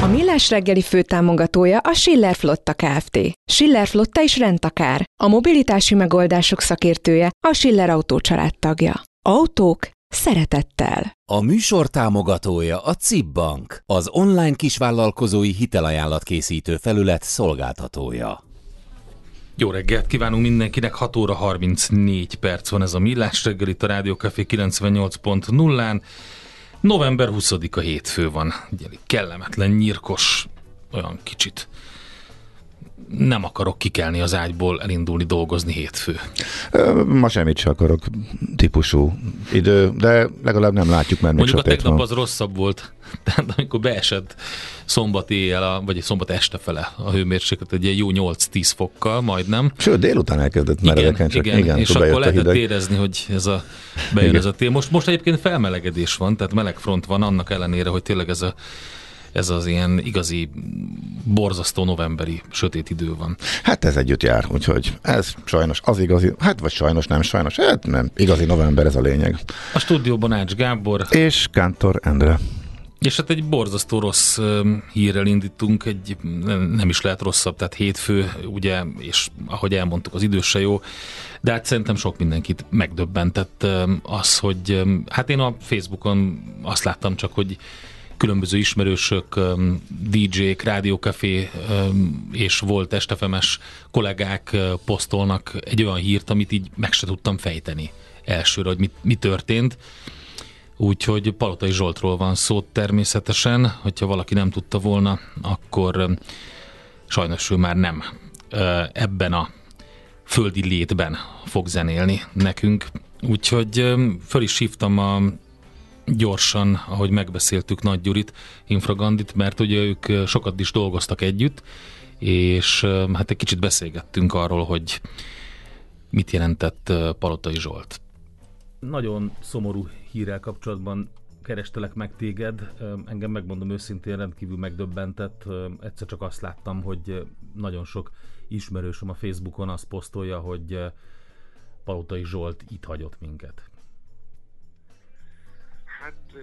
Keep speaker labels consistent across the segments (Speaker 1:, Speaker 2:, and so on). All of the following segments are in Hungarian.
Speaker 1: A Millás reggeli főtámogatója a Schiller Flotta Kft. Schiller Flotta is rendtakár. A mobilitási megoldások szakértője a Schiller Autó tagja. Autók szeretettel.
Speaker 2: A műsor támogatója a CIP Bank, az online kisvállalkozói hitelajánlat készítő felület szolgáltatója.
Speaker 3: Jó reggelt kívánunk mindenkinek, 6 óra 34 perc van ez a Millás reggel itt a Rádió Café 98.0-án. November 20-a hétfő van, ugye kellemetlen, nyírkos, olyan kicsit nem akarok kikelni az ágyból, elindulni dolgozni hétfő.
Speaker 4: Ma semmit sem akarok típusú idő, de legalább nem látjuk, mert
Speaker 3: Mondjuk a tegnap
Speaker 4: van.
Speaker 3: az rosszabb volt, tehát amikor beesett szombat éjjel, a, vagy szombat este fele a hőmérséklet, egy ilyen jó 8-10 fokkal, majdnem.
Speaker 4: Sőt, délután elkezdett meredeken, csak
Speaker 3: igen,
Speaker 4: igen,
Speaker 3: és
Speaker 4: akkor
Speaker 3: lehetett érezni, hogy ez a, bejön
Speaker 4: Igen.
Speaker 3: ez a tél. Most, most egyébként felmelegedés van, tehát meleg front van, annak ellenére, hogy tényleg ez a ez az ilyen igazi borzasztó novemberi sötét idő van.
Speaker 4: Hát ez együtt jár, úgyhogy ez sajnos az igazi, hát vagy sajnos nem sajnos, hát nem, igazi november ez a lényeg.
Speaker 3: A stúdióban Ács Gábor,
Speaker 4: És Kántor Endre.
Speaker 3: és hát egy borzasztó rossz hírrel indítunk, egy nem is lehet rosszabb, tehát hétfő, ugye, és ahogy elmondtuk, az idő se jó, de hát szerintem sok mindenkit megdöbbentett az, hogy hát én a Facebookon azt láttam csak, hogy különböző ismerősök, öm, DJ-k, rádiókafé öm, és volt estefemes kollégák ö, posztolnak egy olyan hírt, amit így meg se tudtam fejteni elsőre, hogy mi, mi történt. Úgyhogy Palotai Zsoltról van szó természetesen, hogyha valaki nem tudta volna, akkor öm, sajnos ő már nem ö, ebben a földi létben fog zenélni nekünk. Úgyhogy föl is hívtam a gyorsan, ahogy megbeszéltük Nagy Gyurit, Infragandit, mert ugye ők sokat is dolgoztak együtt, és hát egy kicsit beszélgettünk arról, hogy mit jelentett Palotai Zsolt. Nagyon szomorú hírrel kapcsolatban kerestelek meg téged. Engem megmondom őszintén rendkívül megdöbbentett. Egyszer csak azt láttam, hogy nagyon sok ismerősöm a Facebookon azt posztolja, hogy Palotai Zsolt itt hagyott minket.
Speaker 5: Hát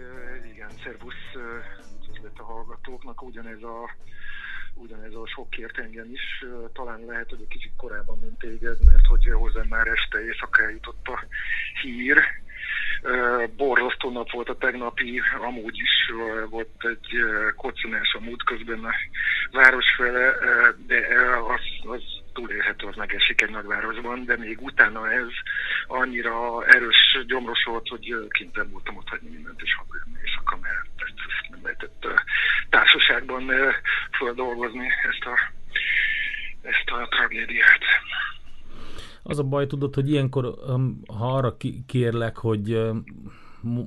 Speaker 5: igen, szervusz üdvözlet a hallgatóknak, ugyanez a ugyanez a sok ért engem is, talán lehet, hogy egy kicsit korábban, mint téged, mert hogy hozzám már este éjszaka eljutott a hír. Borzasztó nap volt a tegnapi, amúgy is volt egy ö, koccanás a múlt közben a város fele, de az, az túlélhető, az megesik egy nagyvárosban, de még utána ez annyira erős gyomros volt, hogy ö, kénytelen voltam ott hagyni mindent, és hazajönni éjszaka, mert ezt nem lehetett társaságban földolgozni ezt a, ezt a tragédiát.
Speaker 3: Az a baj, tudod, hogy ilyenkor, ha arra kérlek, hogy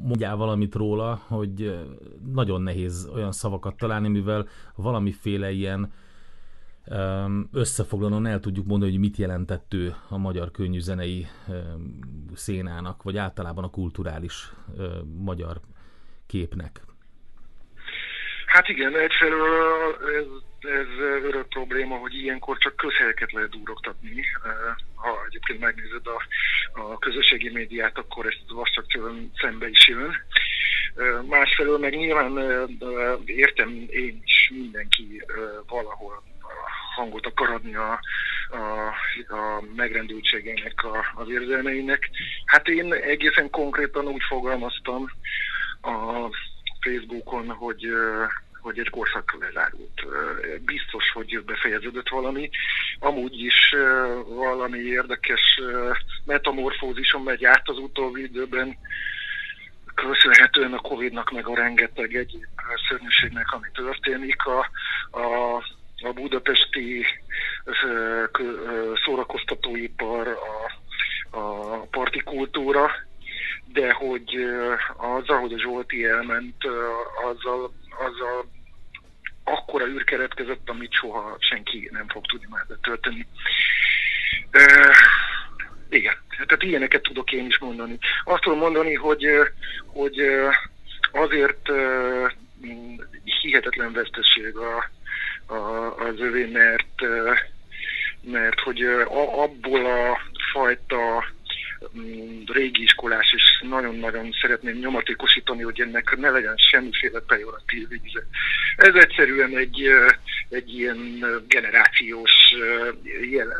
Speaker 3: mondjál valamit róla, hogy nagyon nehéz olyan szavakat találni, mivel valamiféle ilyen öm, összefoglalón el tudjuk mondani, hogy mit jelentett ő a magyar könnyűzenei szénának, vagy általában a kulturális magyar képnek.
Speaker 5: Hát igen, egyfelől ez ez örök probléma, hogy ilyenkor csak közhelyeket lehet úroktatni. Ha egyébként megnézed a, a közösségi médiát, akkor ezt vastagcsőn szembe is jön. Másfelől meg nyilván értem én is mindenki valahol hangot akar adni a, a, a megrendültségének, a, az érzelmeinek. Hát én egészen konkrétan úgy fogalmaztam a Facebookon, hogy hogy egy korszak lezárult. Biztos, hogy befejeződött valami. Amúgy is valami érdekes metamorfózison megy át az utóbbi időben, köszönhetően a Covid-nak, meg a rengeteg egyéb szörnyűségnek, ami történik. A, a, a budapesti szórakoztatóipar, a, a partikultúra, de hogy azzal, hogy a Zsolti elment, azzal, azzal akkora űr keretkezett, amit soha senki nem fog tudni már betölteni. Uh, igen, tehát ilyeneket tudok én is mondani. Azt tudom mondani, hogy, hogy azért hihetetlen veszteség a, az övé, mert, mert hogy abból a fajta Mm, régi iskolás, és nagyon-nagyon szeretném nyomatékosítani, hogy ennek ne legyen semmiféle pejoratív íze. Ez egyszerűen egy, egy ilyen generációs jel,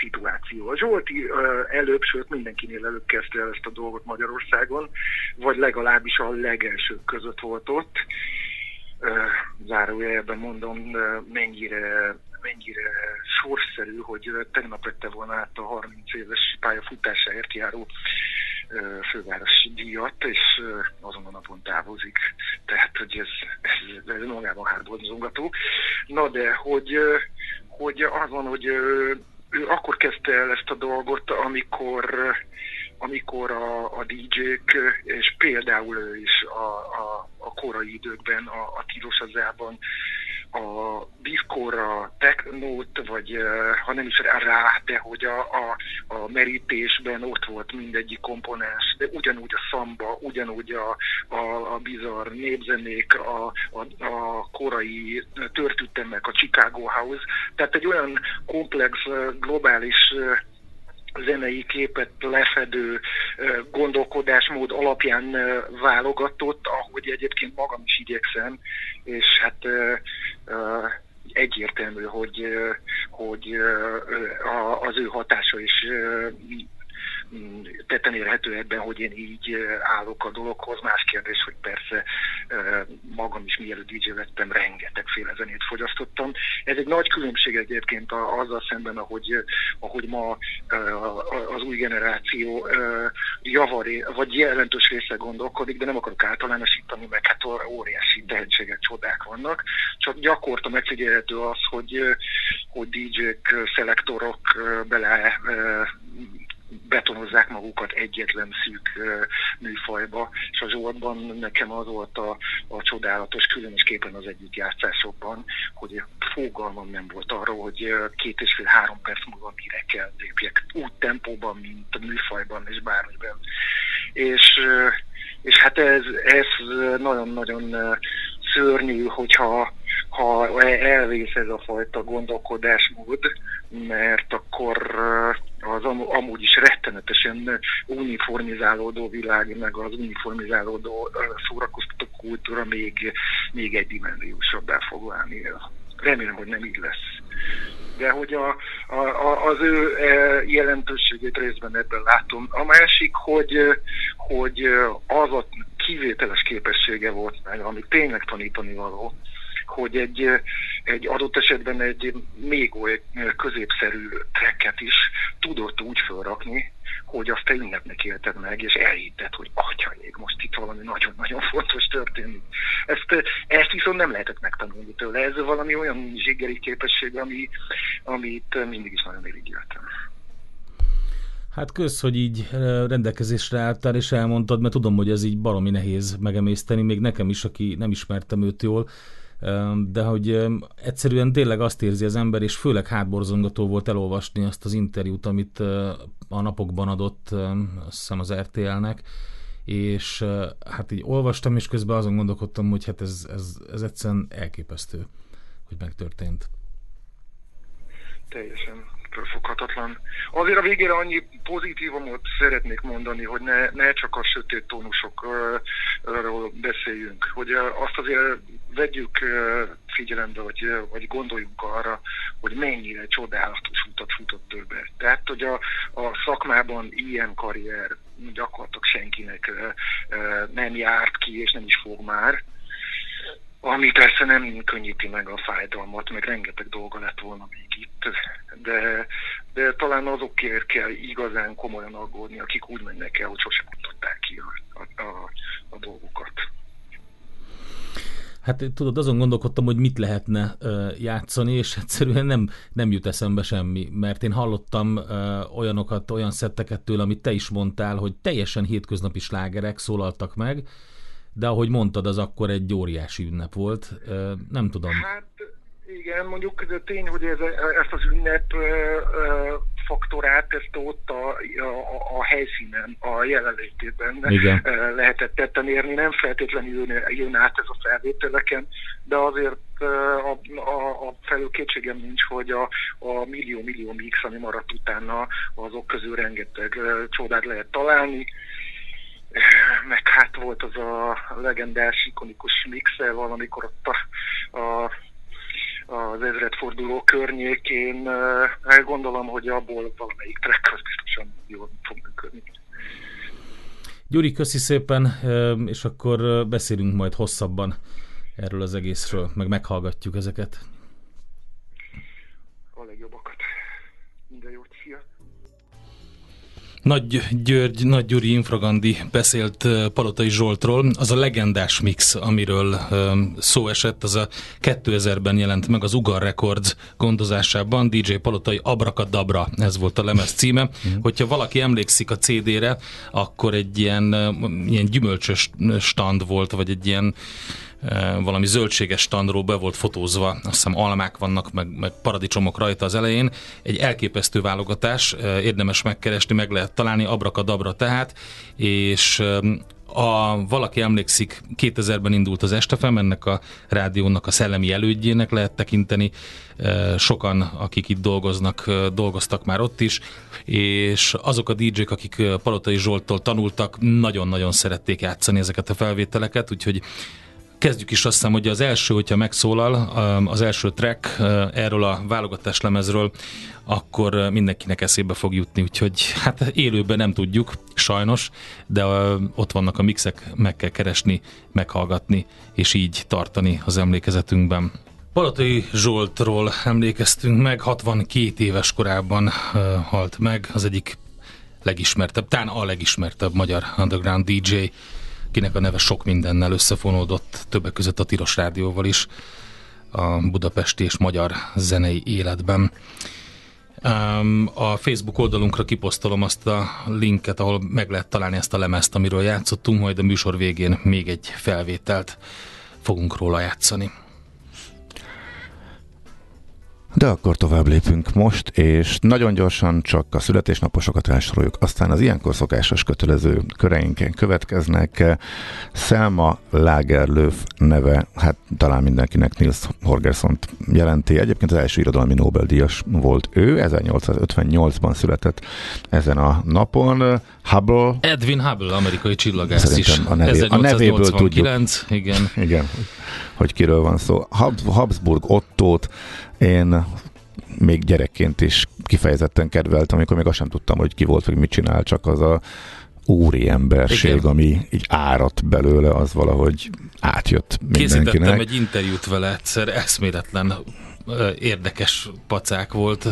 Speaker 5: szituáció. A Zsolti előbb, sőt mindenkinél előbb kezdte el ezt a dolgot Magyarországon, vagy legalábbis a legelsők között volt ott zárójelben mondom, mennyire mennyire sorszerű, hogy tegnap vette volna át a 30 éves pályafutásáért járó fővárosi díjat, és azon a napon távozik. Tehát, hogy ez, ez, ez magában hátborzongató. Na de, hogy, hogy az van, hogy ő akkor kezdte el ezt a dolgot, amikor amikor a, a DJ-k, és például ő is a, a, a korai időkben, a, a Tilosazában a diszkóra, technót, vagy ha nem is rá, de hogy a, a, a merítésben ott volt mindegyik komponens, de ugyanúgy a szamba, ugyanúgy a, a, a bizarr népzenék, a, a, a korai törtüttemek, a Chicago House, tehát egy olyan komplex, globális zenei képet lefedő gondolkodásmód alapján válogatott, ahogy egyébként magam is igyekszem, és hát egyértelmű, hogy, hogy az ő hatása is tetten érhető ebben, hogy én így állok a dologhoz. Más kérdés, hogy persze magam is mielőtt DJ lettem, rengetegféle zenét fogyasztottam. Ez egy nagy különbség egyébként azzal szemben, ahogy, ahogy ma az új generáció javaré, vagy jelentős része gondolkodik, de nem akarok általánosítani, meg hát óriási tehetségek, csodák vannak. Csak gyakorta megfigyelhető az, hogy, hogy DJ-k, szelektorok bele betonozzák magukat egyetlen szűk műfajba, és a Zsoltban nekem az volt a, a csodálatos, különösképpen az együttjátszásokban, hogy fogalmam nem volt arról, hogy két és fél-három perc múlva mire kell lépjek, úgy tempóban, mint a műfajban és bármiben. És, és hát ez, ez nagyon-nagyon szörnyű, hogyha ha elvész ez a fajta gondolkodásmód, mert akkor az amúgy is rettenetesen uniformizálódó világ, meg az uniformizálódó szórakoztató kultúra még, még egy dimenziósabbá fog válni. Remélem, hogy nem így lesz. De hogy a, a, az ő e, jelentőségét részben ebben látom. A másik, hogy, hogy az a kivételes képessége volt meg, ami tényleg tanítani való, hogy egy, egy adott esetben egy még oly középszerű trekket is tudott úgy felrakni, hogy azt te ünnepnek élted meg, és elhitted, hogy atyaig, most itt valami nagyon-nagyon fontos történik. Ezt, ezt viszont nem lehetett megtanulni tőle. Ez valami olyan zsigeri képesség, ami, amit mindig is nagyon irigyeltem.
Speaker 3: Hát kösz, hogy így rendelkezésre álltál és elmondtad, mert tudom, hogy ez így baromi nehéz megemészteni, még nekem is, aki nem ismertem őt jól de hogy egyszerűen tényleg azt érzi az ember, és főleg hátborzongató volt elolvasni azt az interjút, amit a napokban adott, azt hiszem az RTL-nek, és hát így olvastam, és közben azon gondolkodtam, hogy hát ez, ez, ez egyszerűen elképesztő hogy megtörtént.
Speaker 5: Teljesen fölfoghatatlan. Azért a végére annyi pozitívumot szeretnék mondani, hogy ne, ne csak a sötét tónusokról beszéljünk, hogy azt azért vegyük figyelembe, vagy, vagy gondoljunk arra, hogy mennyire csodálatos utat futott többet. Tehát, hogy a, a szakmában ilyen karrier gyakorlatilag senkinek nem járt ki, és nem is fog már ami persze nem könnyíti meg a fájdalmat, meg rengeteg dolga lett volna még itt, de, de talán azokért kell igazán komolyan aggódni, akik úgy mennek el, hogy sosem mutatták ki a, a, a, a dolgokat.
Speaker 3: Hát tudod, azon gondolkodtam, hogy mit lehetne uh, játszani, és egyszerűen nem, nem jut eszembe semmi, mert én hallottam uh, olyanokat, olyan szetteket tőle, amit te is mondtál, hogy teljesen hétköznapi slágerek szólaltak meg, de ahogy mondtad, az akkor egy óriási ünnep volt. Nem tudom.
Speaker 5: Hát igen, mondjuk tény, hogy ez, ezt az ünnep faktorát, ezt ott a, a, a helyszínen, a jelenlétében Igen. lehetett tetten érni. Nem feltétlenül jön, jön át ez a felvételeken, de azért a, a, a felül kétségem nincs, hogy a, a millió-millió mix, ami maradt utána, azok közül rengeteg csodát lehet találni meg hát volt az a legendás, ikonikus mixel valamikor ott a, a, az ezredforduló környékén. Hát gondolom, hogy abból valamelyik track az biztosan jól fog működni.
Speaker 3: Gyuri, köszi szépen, és akkor beszélünk majd hosszabban erről az egészről, meg meghallgatjuk ezeket. Nagy György, Nagy Gyuri Infragandi beszélt Palotai Zsoltról. Az a legendás mix, amiről szó esett, az a 2000-ben jelent meg az Ugar Records gondozásában. DJ Palotai Abrakadabra, ez volt a lemez címe. Mm. Hogyha valaki emlékszik a CD-re, akkor egy ilyen, ilyen gyümölcsös stand volt, vagy egy ilyen valami zöldséges standról be volt fotózva, azt hiszem almák vannak, meg, meg paradicsomok rajta az elején. Egy elképesztő válogatás, érdemes megkeresni, meg lehet találni, abrakadabra tehát, és a, valaki emlékszik, 2000-ben indult az Estefem, ennek a rádiónak a szellemi elődjének lehet tekinteni. Sokan, akik itt dolgoznak, dolgoztak már ott is, és azok a DJ-k, akik Palotai Zsolttól tanultak, nagyon-nagyon szerették játszani ezeket a felvételeket, úgyhogy Kezdjük is azt hiszem, hogy az első, hogyha megszólal, az első track erről a válogatás lemezről, akkor mindenkinek eszébe fog jutni, úgyhogy hát élőben nem tudjuk, sajnos, de ott vannak a mixek, meg kell keresni, meghallgatni, és így tartani az emlékezetünkben. Palatai Zsoltról emlékeztünk meg, 62 éves korában halt meg, az egyik legismertebb, talán a legismertebb magyar underground DJ, kinek a neve sok mindennel összefonódott, többek között a Tilos Rádióval is a budapesti és magyar zenei életben. A Facebook oldalunkra kiposztolom azt a linket, ahol meg lehet találni ezt a lemezt, amiről játszottunk, majd a műsor végén még egy felvételt fogunk róla játszani.
Speaker 4: De akkor tovább lépünk most, és nagyon gyorsan csak a születésnaposokat felsoroljuk, aztán az ilyenkor szokásos kötelező köreinken következnek. Selma Lagerlöf neve, hát talán mindenkinek Nils Horgerson jelenti. Egyébként az első irodalmi Nobel-díjas volt ő, 1858-ban született ezen a napon. Hubble.
Speaker 3: Edwin Hubble, amerikai csillagász Szerintem is.
Speaker 4: A, nevé, a nevéből tudjuk.
Speaker 3: Igen.
Speaker 4: igen, hogy kiről van szó. Habsburg Ottót én még gyerekként is kifejezetten kedveltem, amikor még azt sem tudtam, hogy ki volt, vagy mit csinál, csak az a úri emberség, Igen. ami így árat belőle, az valahogy átjött mindenkinek.
Speaker 3: Készítettem egy interjút vele egyszer, eszméletlen érdekes pacák volt.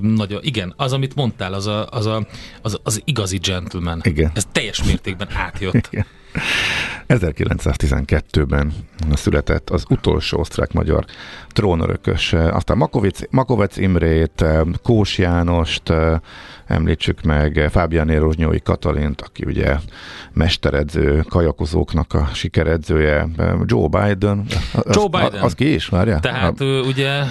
Speaker 3: Nagyon, igen, az, amit mondtál, az a, az, a, az, az igazi gentleman.
Speaker 4: Igen.
Speaker 3: Ez teljes mértékben átjött. Igen.
Speaker 4: 1912-ben született az utolsó osztrák-magyar trónörökös. Aztán Makovic, Makovec Imrét, Kós Jánost, említsük meg Fábián Érozsnyói Katalint, aki ugye mesteredző, kajakozóknak a sikeredzője, Joe Biden.
Speaker 3: Joe Biden.
Speaker 4: Az ki is, várja?
Speaker 3: Tehát a... ugye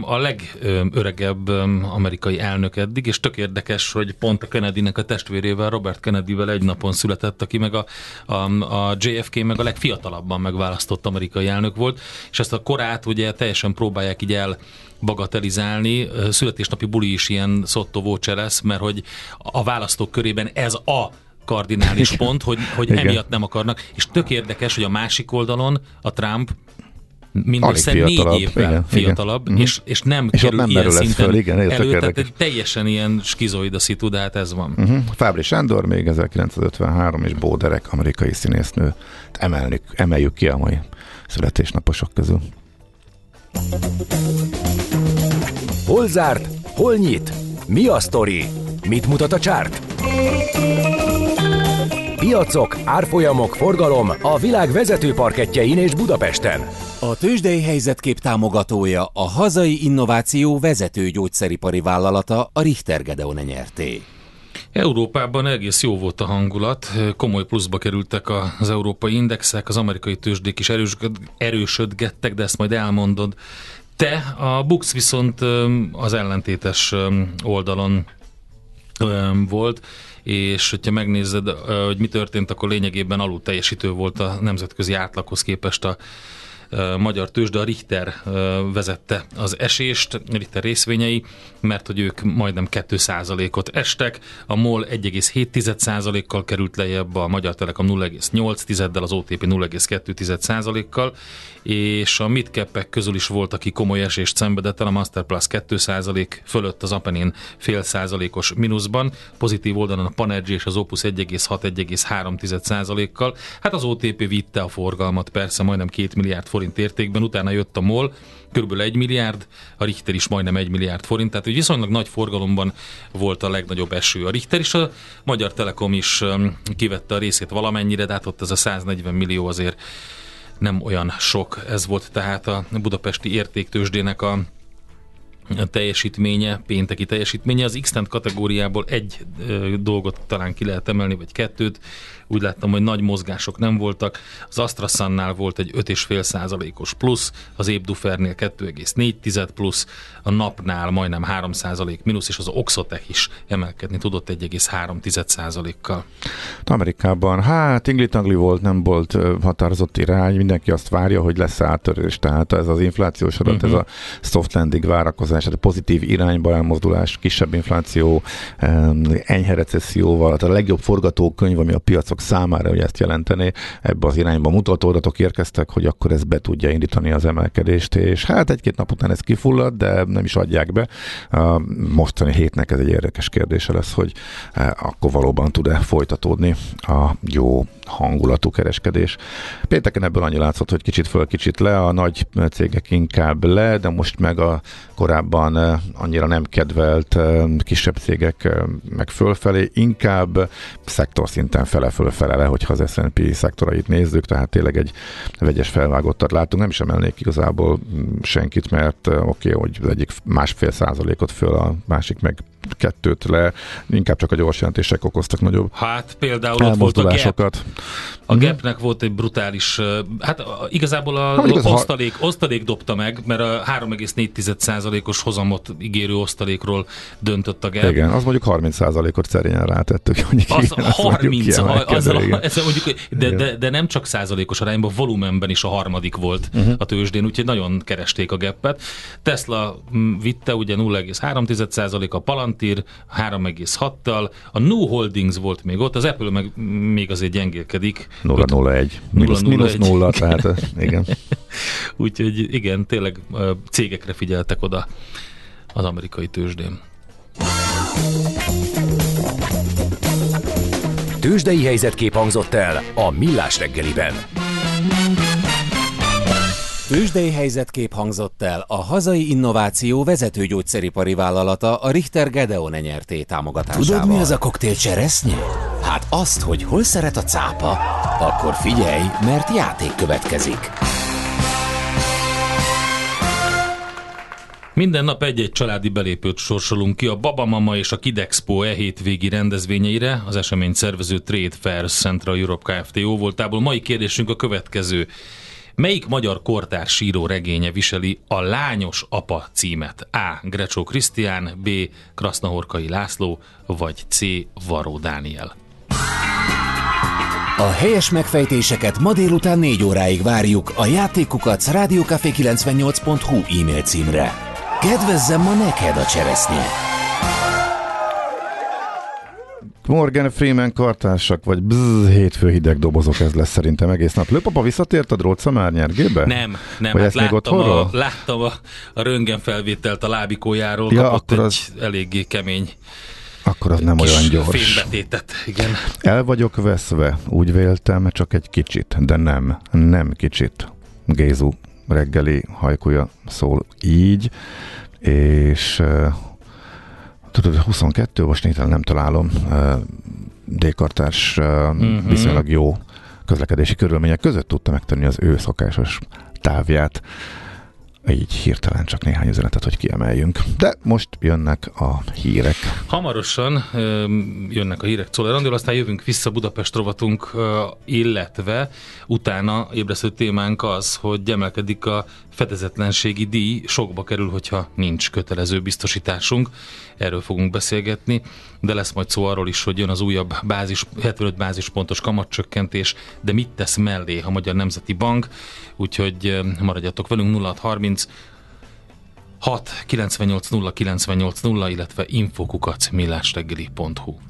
Speaker 3: a legöregebb amerikai elnök eddig, és tök érdekes, hogy pont a Kennedynek a testvérével, Robert Kennedyvel egy napon született, aki meg a, a, a JFK meg a legfiatalabban megválasztott amerikai elnök volt, és ezt a korát ugye teljesen próbálják így el bagatelizálni. Születésnapi buli is ilyen szottovó lesz, mert hogy a választók körében ez a kardinális pont, hogy, hogy emiatt nem akarnak. És tök érdekes, hogy a másik oldalon a Trump mindössze négy évvel igen, fiatalabb, igen. Mhm. És, és nem és kerül nem ilyen szinten föl, igen, elő, tehát teljesen ilyen skizoid a szitu, de hát ez van.
Speaker 4: Uh-huh. Fábri Sándor még 1953, és Bóderek, amerikai színésznő. Emelnük, emeljük ki a mai születésnaposok közül.
Speaker 6: Hol zárt? Hol nyit? Mi a sztori? Mit mutat a csárt? Piacok, árfolyamok, forgalom a világ vezető parketjein és Budapesten.
Speaker 2: A tőzsdei helyzetkép támogatója a hazai innováció vezető gyógyszeripari vállalata a Richter Gedeon nyerté.
Speaker 3: Európában egész jó volt a hangulat, komoly pluszba kerültek az európai indexek, az amerikai tőzsdék is erősödgettek, de ezt majd elmondod. Te, a Bux viszont az ellentétes oldalon volt, és hogyha megnézed, hogy mi történt, akkor lényegében alul teljesítő volt a nemzetközi átlaghoz képest a magyar tőzsde, a Richter vezette az esést, Richter részvényei, mert hogy ők majdnem 2%-ot estek, a MOL 1,7%-kal került lejjebb, a Magyar Telekom 0,8-del, az OTP 0,2%-kal, és a midcapek közül is volt, aki komoly esést szenvedett el, a Masterplus 2% fölött, az Apenin fél százalékos mínuszban, pozitív oldalon a Panergy és az Opus 1,6-1,3%-kal. Hát az OTP vitte a forgalmat, persze majdnem 2 milliárd forint értékben, utána jött a MOL, kb. 1 milliárd, a Richter is majdnem 1 milliárd forint, tehát viszonylag nagy forgalomban volt a legnagyobb eső. A Richter is, a Magyar Telekom is kivette a részét valamennyire, de hát ott ez a 140 millió azért nem olyan sok. Ez volt tehát a budapesti értéktősdének a teljesítménye, pénteki teljesítménye. Az x kategóriából egy dolgot talán ki lehet emelni, vagy kettőt. Úgy láttam, hogy nagy mozgások nem voltak. Az AstraSannál volt egy 5,5 százalékos plusz, az Ébdufernél 2,4 plusz, a napnál majdnem 3 százalék mínusz, és az Oxotech is emelkedni tudott 1,3 százalékkal.
Speaker 4: Amerikában, hát ingli volt, nem volt határozott irány, mindenki azt várja, hogy lesz áttörés, tehát ez az inflációs adat, uh-huh. ez mhm. a soft landing várakozás, tehát a pozitív irányba elmozdulás, kisebb infláció, enyhe recesszióval, tehát a legjobb forgatókönyv, ami a piacok számára, hogy ezt jelenteni, ebbe az irányba mutató adatok érkeztek, hogy akkor ez be tudja indítani az emelkedést, és hát egy-két nap után ez kifullad, de nem is adják be. A mostani hétnek ez egy érdekes kérdése lesz, hogy e, akkor valóban tud-e folytatódni a jó hangulatú kereskedés. Pénteken ebből annyi látszott, hogy kicsit föl, kicsit le, a nagy cégek inkább le, de most meg a korábban e, annyira nem kedvelt e, kisebb cégek meg fölfelé, inkább szektor szinten fele-fölfele le, hogyha az S&P szektorait nézzük, tehát tényleg egy vegyes felvágottat látunk. Nem is emelnék igazából senkit, mert oké, okay, hogy az egyik másfél százalékot föl, a másik meg kettőt le, inkább csak a gyors jelentések okoztak nagyobb
Speaker 3: Hát például ott volt a Gap. A mm-hmm. Gapnek volt egy brutális, hát igazából a ha, osztalék, ha... osztalék dobta meg, mert a 3,4%-os hozamot ígérő osztalékról döntött a Gap.
Speaker 4: Igen, az mondjuk 30%-ot szerényen rátettük.
Speaker 3: Mondjuk az igen, 30, az, az, ez mondjuk, de, de, de, nem csak százalékos arányban, volumenben is a harmadik volt uh-huh. a tőzsdén, úgyhogy nagyon keresték a Gapet. Tesla vitte ugye 0,3%, a Palantir 3,6-tal, a New Holdings volt még ott, az Apple meg még azért gyengélkedik.
Speaker 4: 0,01. Minusz, minusz 0, tehát igen.
Speaker 3: Úgyhogy igen, tényleg cégekre figyeltek oda az amerikai tőzsdén.
Speaker 6: Tőzsdei helyzetkép hangzott el a Millás reggeliben.
Speaker 2: Tőzsdei helyzetkép hangzott el a hazai innováció vezető gyógyszeripari vállalata a Richter Gedeon nyerté támogatásával.
Speaker 6: Tudod, mi az a koktél cseresznyi?
Speaker 2: Hát azt, hogy hol szeret a cápa, akkor figyelj, mert játék következik.
Speaker 3: Minden nap egy-egy családi belépőt sorsolunk ki a Babamama és a Kidexpo e hétvégi rendezvényeire. Az esemény szervező Trade Fairs Central Europe Kft. jó voltából. Mai kérdésünk a következő. Melyik magyar kortár síró regénye viseli a Lányos apa címet? A. Grecsó Krisztián, B. Krasznahorkai László, vagy C. Varó Dániel?
Speaker 2: A helyes megfejtéseket ma délután 4 óráig várjuk a játékukat rádiókafé98.hu e-mail címre. Kedvezzem ma neked a cseresznye!
Speaker 4: Morgan Freeman kartársak, vagy bzz, hétfő hideg dobozok, ez lesz szerintem egész nap. Lőpapa visszatért a drótszamár nyergébe?
Speaker 3: Nem, nem.
Speaker 4: Vagy
Speaker 3: hát
Speaker 4: ezt még
Speaker 3: láttam, a, láttam a, a röntgen felvételt a lábikójáról,
Speaker 4: Ja,
Speaker 3: kapott
Speaker 4: akkor
Speaker 3: egy
Speaker 4: az-
Speaker 3: eléggé kemény
Speaker 4: Akkor az nem olyan gyors.
Speaker 3: fénybetétet. Igen.
Speaker 4: El vagyok veszve, úgy véltem, csak egy kicsit, de nem, nem kicsit. Gézu reggeli hajkúja szól így, és tudod, 22, most nézem, nem találom, D-kartárs uh,
Speaker 3: Mhm.
Speaker 4: viszonylag jó közlekedési körülmények között tudta megtenni az ő szokásos távját. Így hirtelen csak néhány üzenetet, hogy kiemeljünk. De most jönnek a hírek.
Speaker 3: Hamarosan öm, jönnek a hírek Czoller Andél, aztán jövünk vissza Budapest rovatunk, illetve utána ébresztő témánk az, hogy emelkedik a fedezetlenségi díj, sokba kerül, hogyha nincs kötelező biztosításunk. Erről fogunk beszélgetni, de lesz majd szó arról is, hogy jön az újabb bázis, 75 bázispontos kamatcsökkentés, de mit tesz mellé a Magyar Nemzeti Bank, úgyhogy ö, maradjatok velünk 0630 6 98 0 98 0, illetve infokukac millásreggeli.hu.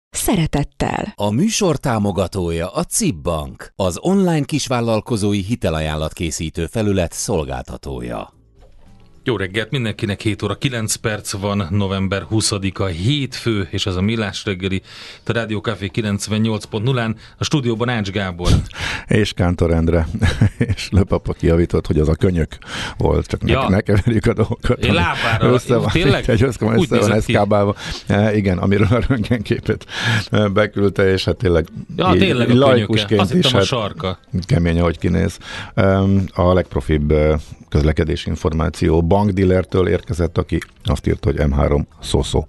Speaker 1: szeretettel.
Speaker 2: A műsor támogatója a CIP Bank, az online kisvállalkozói hitelajánlat készítő felület szolgáltatója.
Speaker 3: Jó reggelt mindenkinek, 7 óra 9 perc van, november 20-a, hétfő, és ez a Millás reggeli, a Rádió Café 98.0-án, a stúdióban Ács Gábor.
Speaker 4: és Kántor Endre, és Löpapa kiavított, hogy az a könyök volt, csak
Speaker 3: Ja.
Speaker 4: ne, keverjük a dolgokat.
Speaker 3: Én lábára,
Speaker 4: össze van,
Speaker 3: tényleg?
Speaker 4: Egy össze,
Speaker 3: Úgy
Speaker 4: össze van eszkábálva. E, igen, amiről a röntgenképet e, beküldte, és hát tényleg
Speaker 3: Ja,
Speaker 4: így
Speaker 3: tényleg a könyöke.
Speaker 4: laikusként
Speaker 3: Azt
Speaker 4: is,
Speaker 3: hittem a
Speaker 4: hát
Speaker 3: sarka.
Speaker 4: kemény, ahogy kinéz. A legprofibb e, közlekedési információ bankdillertől érkezett, aki azt írta, hogy M3 Szoszó.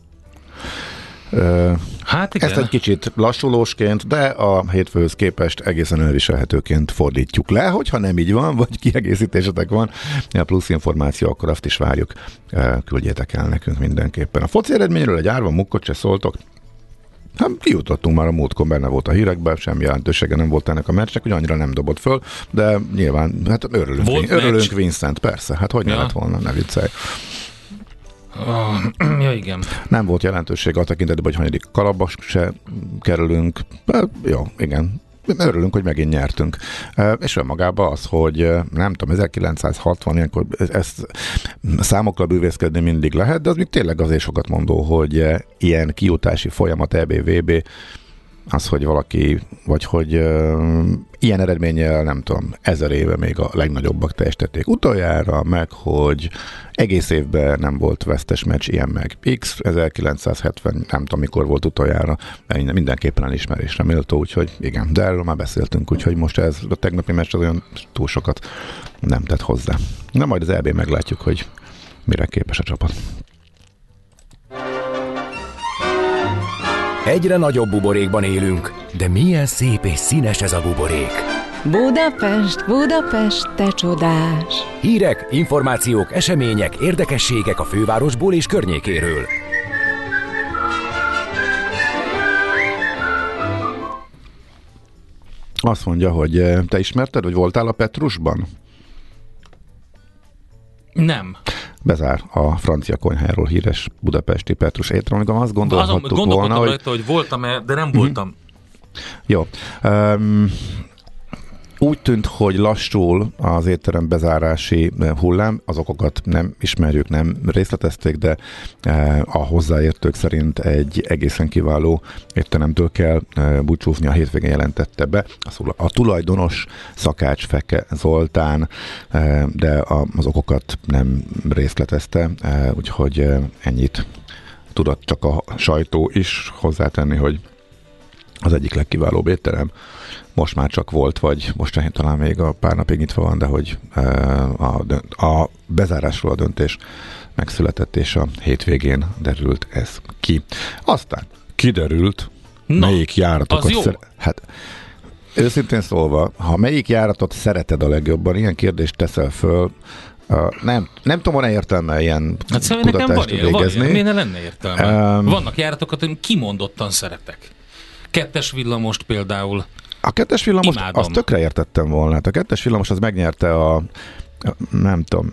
Speaker 3: Hát igen.
Speaker 4: ezt egy kicsit lassulósként, de a hétfőhöz képest egészen elviselhetőként fordítjuk le, hogyha nem így van, vagy kiegészítésetek van, a plusz információ, akkor azt is várjuk, küldjétek el nekünk mindenképpen. A foci eredményről egy árva mukkot se szóltok, Hát kijutottunk már a múltkor, benne volt a hírekben, semmi jelentősége nem volt ennek a meccsnek, hogy annyira nem dobott föl, de nyilván, hát örülünk,
Speaker 3: Volt
Speaker 4: Vin- örülünk
Speaker 3: meccs?
Speaker 4: Vincent, persze, hát hogy
Speaker 3: Ja.
Speaker 4: ja. lett volna, ne viccelj.
Speaker 3: Ah, ja, igen.
Speaker 4: Nem volt jelentőség a tekintetben, hogy hanyadik kalapba se kerülünk. Hát, jó, igen. Örülünk, hogy megint nyertünk. És önmagában az, hogy nem tudom, 1960, ilyenkor ez- ezt számokkal bűvészkedni mindig lehet, de az még tényleg azért sokat mondó, hogy ilyen kiutási folyamat EBVB, az, hogy valaki, vagy hogy uh, ilyen eredménnyel, nem tudom, ezer éve még a legnagyobbak teljesítették utoljára, meg hogy egész évben nem volt vesztes meccs, ilyen meg X, 1970, nem tudom mikor volt utoljára, de minden- mindenképpen elismerésre méltó, úgyhogy igen, de erről már beszéltünk, úgyhogy most ez a tegnapi meccs az olyan túl sokat nem tett hozzá. Na majd az EB meglátjuk, hogy mire képes a csapat.
Speaker 6: Egyre nagyobb buborékban élünk, de milyen szép és színes ez a buborék.
Speaker 1: Budapest, Budapest, te csodás!
Speaker 6: Hírek, információk, események, érdekességek a fővárosból és környékéről.
Speaker 4: Azt mondja, hogy eh, te ismerted, hogy voltál a Petrusban?
Speaker 3: Nem.
Speaker 4: Bezár a francia konyháról híres budapesti Petrus étterem, azt
Speaker 3: Azon
Speaker 4: gondolhattuk
Speaker 3: gondolkodtam
Speaker 4: volna, hogy
Speaker 3: rajta, hogy voltam-e, de nem voltam.
Speaker 4: jó. Um, úgy tűnt, hogy lassul az étterem bezárási hullám, az okokat nem ismerjük, nem részletezték, de a hozzáértők szerint egy egészen kiváló étteremtől kell búcsúzni a hétvégén jelentette be. A tulajdonos Szakács Feke Zoltán, de az okokat nem részletezte, úgyhogy ennyit tudott csak a sajtó is hozzátenni, hogy az egyik legkiválóbb étterem. Most már csak volt, vagy most talán még a pár napig nyitva van, de hogy a, a bezárásról a döntés megszületett, és a hétvégén derült ez ki. Aztán kiderült, Na, melyik járatokat...
Speaker 3: Az jó. Szer-
Speaker 4: hát őszintén szólva, ha melyik járatot szereted a legjobban, ilyen kérdést teszel föl, Uh, nem, nem tudom, van-e értelme ilyen
Speaker 3: hát szóval nekem van, végezni. Van, miért ne lenne értelme? Um, Vannak járatokat, én kimondottan szeretek. Kettes villamost például.
Speaker 4: A kettes villamos, azt tökre értettem volna. Hát a kettes villamos az megnyerte a, nem tudom,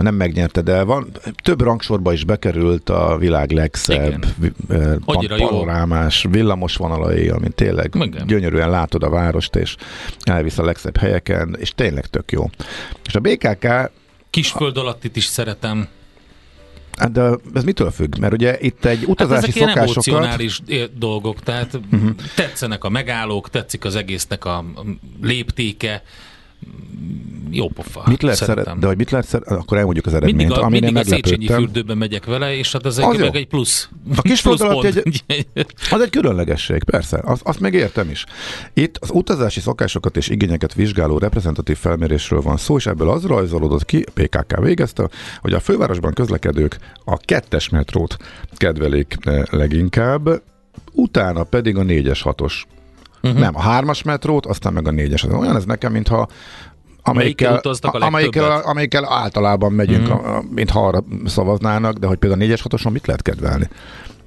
Speaker 4: nem megnyerte, de van, több rangsorba is bekerült a világ legszebb Igen. panorámás villamos vonalai, amin tényleg Igen. gyönyörűen látod a várost, és elvisz a legszebb helyeken, és tényleg tök jó. És a BKK
Speaker 3: Kisföld alattit is szeretem.
Speaker 4: Hát de ez mitől függ? Mert ugye itt egy utazási hát ezek szokásokat...
Speaker 3: emocionális dolgok, tehát uh-huh. tetszenek a megállók, tetszik az egésznek a léptéke, jó pofa.
Speaker 4: Mit lehet szeret, de hogy mit lehet szeret, akkor elmondjuk az eredményt.
Speaker 3: Mindig a, mindig a Széchenyi fürdőben megyek vele, és hát az, az egy, meg egy plusz.
Speaker 4: A kis plusz alatt egy, az egy különlegesség, persze. Az, azt még értem is. Itt az utazási szokásokat és igényeket vizsgáló reprezentatív felmérésről van szó, és ebből az rajzolódott ki, PKK végezte, hogy a fővárosban közlekedők a kettes metrót kedvelik eh, leginkább, utána pedig a négyes hatos Uh-huh. Nem, a hármas metrót, aztán meg a négyes. Olyan ez nekem, mintha amelyikkel, a amelyikkel, amelyikkel általában megyünk, uh-huh. a, mintha arra szavaznának, de hogy például a négyes hatoson mit lehet kedvelni?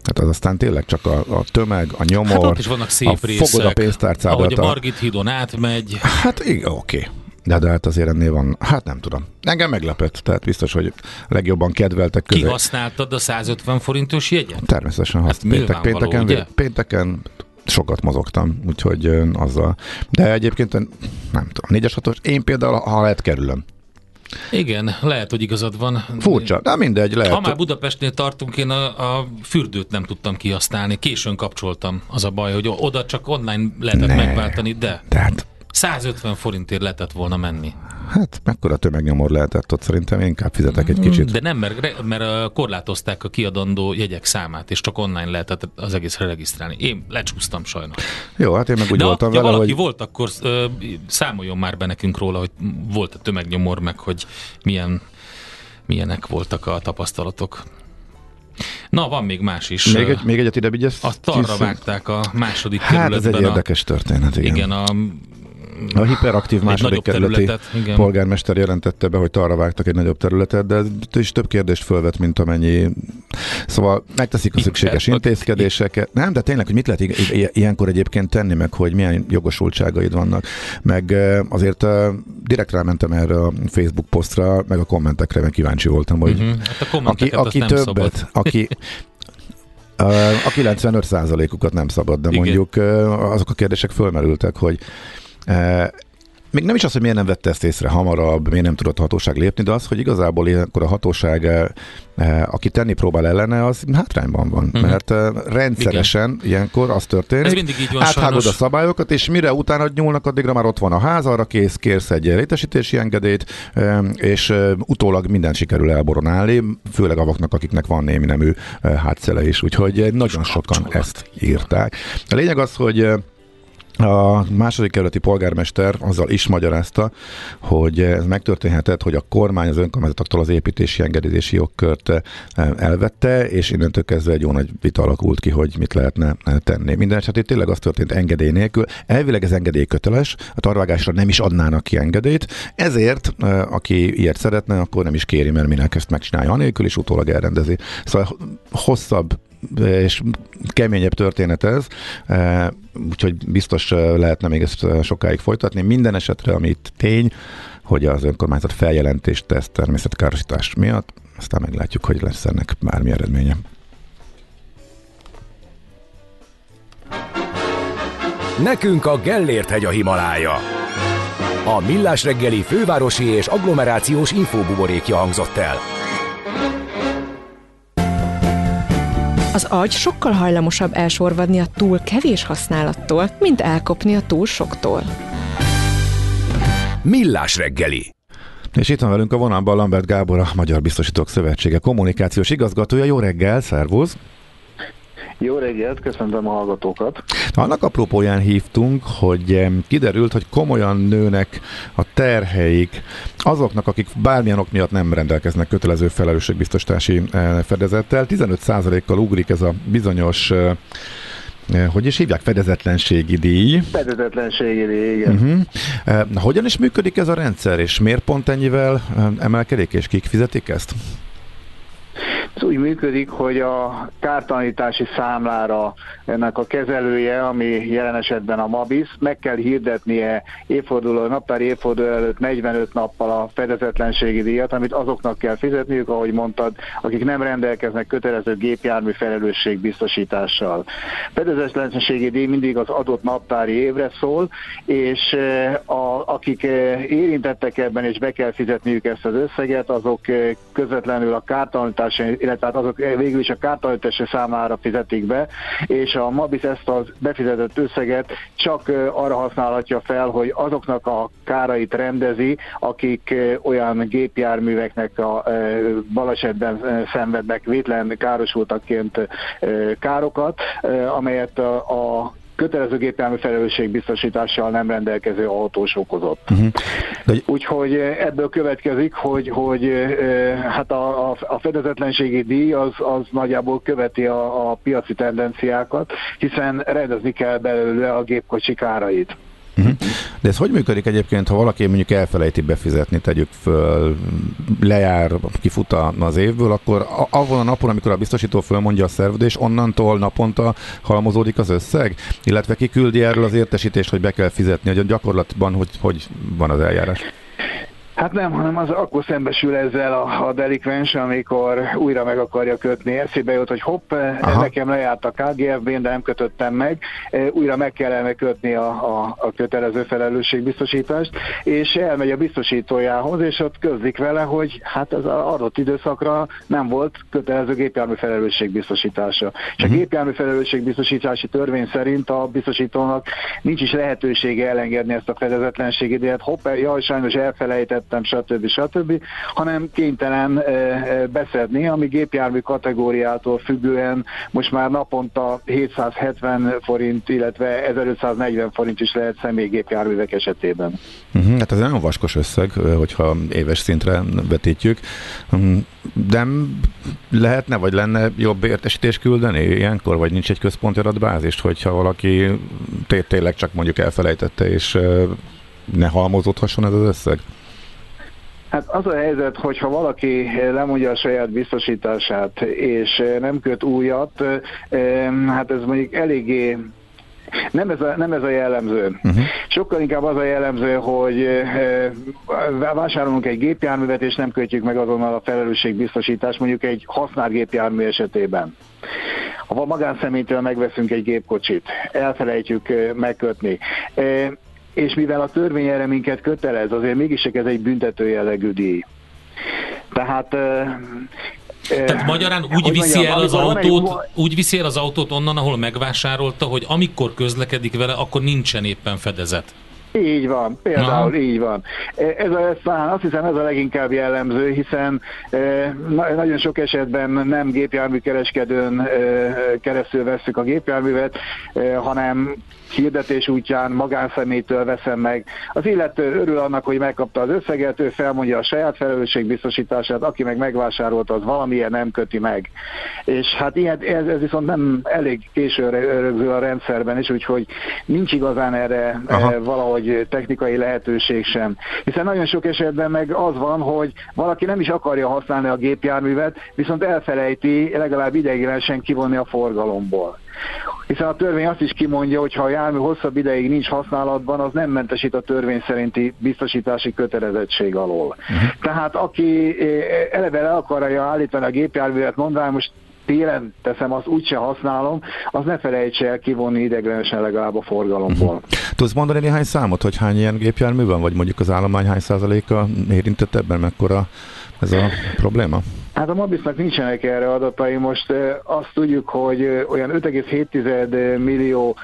Speaker 4: Hát az aztán tényleg csak a, a tömeg, a nyomor, hát ott
Speaker 3: is vannak szép
Speaker 4: a
Speaker 3: részek,
Speaker 4: fogod a pénztárcádat.
Speaker 3: Ahogy a Margit hídon átmegy.
Speaker 4: Hát igen, oké. De, de hát azért ennél van, hát nem tudom. Engem meglepett, tehát biztos, hogy legjobban kedveltek közé.
Speaker 3: Kihasználtad a 150 forintos jegyet?
Speaker 4: Természetesen. Hát péntek, pénteken, ugye? pénteken sokat mozogtam, úgyhogy azzal. De egyébként nem tudom, négyes hatos, én például, ha lehet, kerülöm.
Speaker 3: Igen, lehet, hogy igazad van.
Speaker 4: Furcsa, de mindegy, lehet.
Speaker 3: Ha már Budapestnél tartunk, én a, a fürdőt nem tudtam kihasználni. Későn kapcsoltam. Az a baj, hogy oda csak online lehetett ne, megváltani, de...
Speaker 4: Tehát
Speaker 3: 150 forintért lehetett volna menni.
Speaker 4: Hát mekkora tömegnyomor lehetett ott, szerintem én inkább fizetek egy kicsit.
Speaker 3: De nem, mert, mert korlátozták a kiadandó jegyek számát, és csak online lehetett az egészre regisztrálni. Én lecsúsztam sajnos.
Speaker 4: Jó, hát én meg úgy De voltam
Speaker 3: vele,
Speaker 4: valaki
Speaker 3: hogy... volt, akkor ö, számoljon már be nekünk róla, hogy volt a tömegnyomor, meg hogy milyen, milyenek voltak a tapasztalatok. Na, van még más is.
Speaker 4: Még, egy, még egyet ide vigyesz?
Speaker 3: Azt arra vágták a második kerületben.
Speaker 4: Hát ez egy érdekes történet, igen.
Speaker 3: Igen, a
Speaker 4: a hiperaktív második kerületi polgármester jelentette be, hogy arra vágtak egy nagyobb területet, de is több kérdést fölvet, mint amennyi. Szóval megteszik a szükséges intézkedéseket. Nem, de tényleg, hogy mit lehet ilyenkor egyébként tenni, meg hogy milyen jogosultságaid vannak. Meg azért direkt rámentem erre a Facebook posztra, meg a kommentekre, meg kíváncsi voltam, hogy uh-huh.
Speaker 3: hát aki, aki többet, szabad.
Speaker 4: aki a 95%-ukat nem szabad, de Igen. mondjuk azok a kérdések fölmerültek, hogy még nem is az, hogy miért nem vette ezt észre hamarabb, miért nem tudott a hatóság lépni, de az, hogy igazából ilyenkor a hatóság, aki tenni próbál ellene, az hátrányban van. Uh-huh. Mert rendszeresen Igen. ilyenkor az történik,
Speaker 3: Ez mindig így van,
Speaker 4: áthágod a szabályokat, és mire utána nyúlnak, addigra már ott van a ház, arra kész, kérsz egy létesítési engedélyt, és utólag minden sikerül elboronálni, főleg avaknak, akiknek van némi nemű hátszele is. Úgyhogy nagyon sokan ezt írták. A lényeg az, hogy a második kerületi polgármester azzal is magyarázta, hogy ez megtörténhetett, hogy a kormány az önkormányzatoktól az építési engedélyezési jogkört eh, elvette, és innentől kezdve egy jó nagy vita alakult ki, hogy mit lehetne eh, tenni. Minden esetén tényleg az történt engedély nélkül. Elvileg ez engedély köteles, a tarvágásra nem is adnának ki engedélyt, ezért eh, aki ilyet szeretne, akkor nem is kéri, mert minek ezt megcsinálja anélkül, és utólag elrendezi. Szóval hosszabb és keményebb történet ez, e, úgyhogy biztos e, lehetne még ezt e, sokáig folytatni. Minden esetre, amit tény, hogy az önkormányzat feljelentést tesz természetkárosítás miatt, aztán meglátjuk, hogy lesz ennek bármi eredménye.
Speaker 6: Nekünk a Gellért hegy a Himalája. A Millás reggeli fővárosi és agglomerációs infóbuborékja hangzott el.
Speaker 1: Az agy sokkal hajlamosabb elsorvadni a túl kevés használattól, mint elkopni a túl soktól.
Speaker 6: Millás reggeli.
Speaker 4: És itt van velünk a vonalban Lambert Gábor, a Magyar Biztosítók Szövetsége kommunikációs igazgatója. Jó reggel, szervusz!
Speaker 7: Jó reggelt, köszöntöm a hallgatókat.
Speaker 4: Annak apropóján hívtunk, hogy kiderült, hogy komolyan nőnek a terheik azoknak, akik bármilyen ok miatt nem rendelkeznek kötelező felelősségbiztosítási eh, fedezettel. 15%-kal ugrik ez a bizonyos eh, eh, hogy is hívják? Fedezetlenségi díj.
Speaker 7: Fedezetlenségi díj, igen.
Speaker 4: Uh-huh. Hogyan is működik ez a rendszer, és miért pont ennyivel emelkedik, és kik fizetik ezt?
Speaker 7: Ez úgy működik, hogy a kártalanítási számlára ennek a kezelője, ami jelen esetben a MABIS, meg kell hirdetnie évforduló, naptári évforduló előtt 45 nappal a fedezetlenségi díjat, amit azoknak kell fizetniük, ahogy mondtad, akik nem rendelkeznek kötelező gépjármű felelősségbiztosítással. Fedezetlenségi díj mindig az adott naptári évre szól, és eh, a, akik eh, érintettek ebben és be kell fizetniük ezt az összeget, azok eh, közvetlenül a kártalanítási illetve hát azok végül is a kártalanítási számára fizetik be, és a Mabis ezt az befizetett összeget csak arra használhatja fel, hogy azoknak a kárait rendezi, akik olyan gépjárműveknek a balesetben szenvednek vétlen károsultakként károkat, amelyet a kötelező gépjármű felelősségbiztosítással nem rendelkező autós okozott. Uh-huh. De... Úgyhogy eh, ebből következik, hogy, hogy eh, hát a, a, a fedezetlenségi díj az, az nagyjából követi a, a piaci tendenciákat, hiszen rendezni kell belőle a gépkocsi kárait.
Speaker 4: Uh-huh. De ez hogy működik egyébként, ha valaki mondjuk elfelejti befizetni, tegyük föl, lejár, kifut az évből, akkor avon a napon, amikor a biztosító fölmondja a szerződés, onnantól naponta halmozódik az összeg? Illetve ki küldi erről az értesítést, hogy be kell fizetni, hogy a gyakorlatban hogy, hogy van az eljárás?
Speaker 7: Hát nem, hanem az akkor szembesül ezzel a, a delikvens, amikor újra meg akarja kötni. Eszébe jut, hogy hopp, Aha. nekem lejárt a KGF-ben, de nem kötöttem meg, e, újra meg kellene kötni a, a, a kötelező felelősségbiztosítást, és elmegy a biztosítójához, és ott közlik vele, hogy hát az adott időszakra nem volt kötelező gépjármű felelősségbiztosítása. És a uh-huh. gépjármű felelősségbiztosítási törvény szerint a biztosítónak nincs is lehetősége elengedni ezt a fedezetlenségi díjat. Hopp, jaj, sajnos elfelejtett fizettem, stb. stb., hanem kénytelen beszedni, ami gépjármű kategóriától függően most már naponta 770 forint, illetve 1540 forint is lehet személygépjárművek esetében.
Speaker 4: Uh-huh, hát ez nagyon vaskos összeg, hogyha éves szintre vetítjük. De lehetne, vagy lenne jobb értesítést küldeni ilyenkor, vagy nincs egy központi adatbázis, hogyha valaki tényleg csak mondjuk elfelejtette, és ne halmozódhasson ez az összeg?
Speaker 7: Hát az a helyzet, hogyha valaki lemondja a saját biztosítását, és nem köt újat, hát ez mondjuk eléggé nem ez a, nem ez a jellemző. Uh-huh. Sokkal inkább az a jellemző, hogy e, vásárolunk egy gépjárművet, és nem kötjük meg azonnal a felelősségbiztosítást, mondjuk egy használt gépjármű esetében. Ha magánszemélytől megveszünk egy gépkocsit, elfelejtjük megkötni. E, és mivel a törvény erre minket kötelez, azért mégis ez egy büntető jellegű díj. Tehát
Speaker 3: tehát magyarán úgy viszi mondjam, el az autót, egy... úgy viszi el az autót onnan, ahol megvásárolta, hogy amikor közlekedik vele, akkor nincsen éppen fedezet.
Speaker 7: Így van, például Aha. így van. Ez a, ez, azt hiszem ez a leginkább jellemző, hiszen e, nagyon sok esetben nem gépjárműkereskedőn e, keresztül veszük a gépjárművet, e, hanem hirdetés útján magánszemélytől veszem meg. Az illető örül annak, hogy megkapta az összeget, ő felmondja a saját felelősségbiztosítását, aki meg megvásárolta, az valamilyen nem köti meg. És hát ilyen, ez, ez viszont nem elég későre rögzül a rendszerben is, úgyhogy nincs igazán erre Aha. valahogy technikai lehetőség sem. Hiszen nagyon sok esetben meg az van, hogy valaki nem is akarja használni a gépjárművet, viszont elfelejti legalább ideiglenesen kivonni a forgalomból hiszen a törvény azt is kimondja, hogy ha a jármű hosszabb ideig nincs használatban, az nem mentesít a törvény szerinti biztosítási kötelezettség alól. Uh-huh. Tehát aki eh, eleve le akarja állítani a gépjárművet, mondván most télen teszem, azt úgyse használom, az ne felejtse el kivonni ideglenesen legalább a forgalomból. Uh-huh.
Speaker 4: Tudsz mondani néhány számot, hogy hány ilyen gépjármű van, vagy mondjuk az állomány hány százaléka érintett ebben, mekkora ez a probléma?
Speaker 7: Hát a Mabisnak nincsenek erre adatai. Most azt tudjuk, hogy olyan 5,7 millió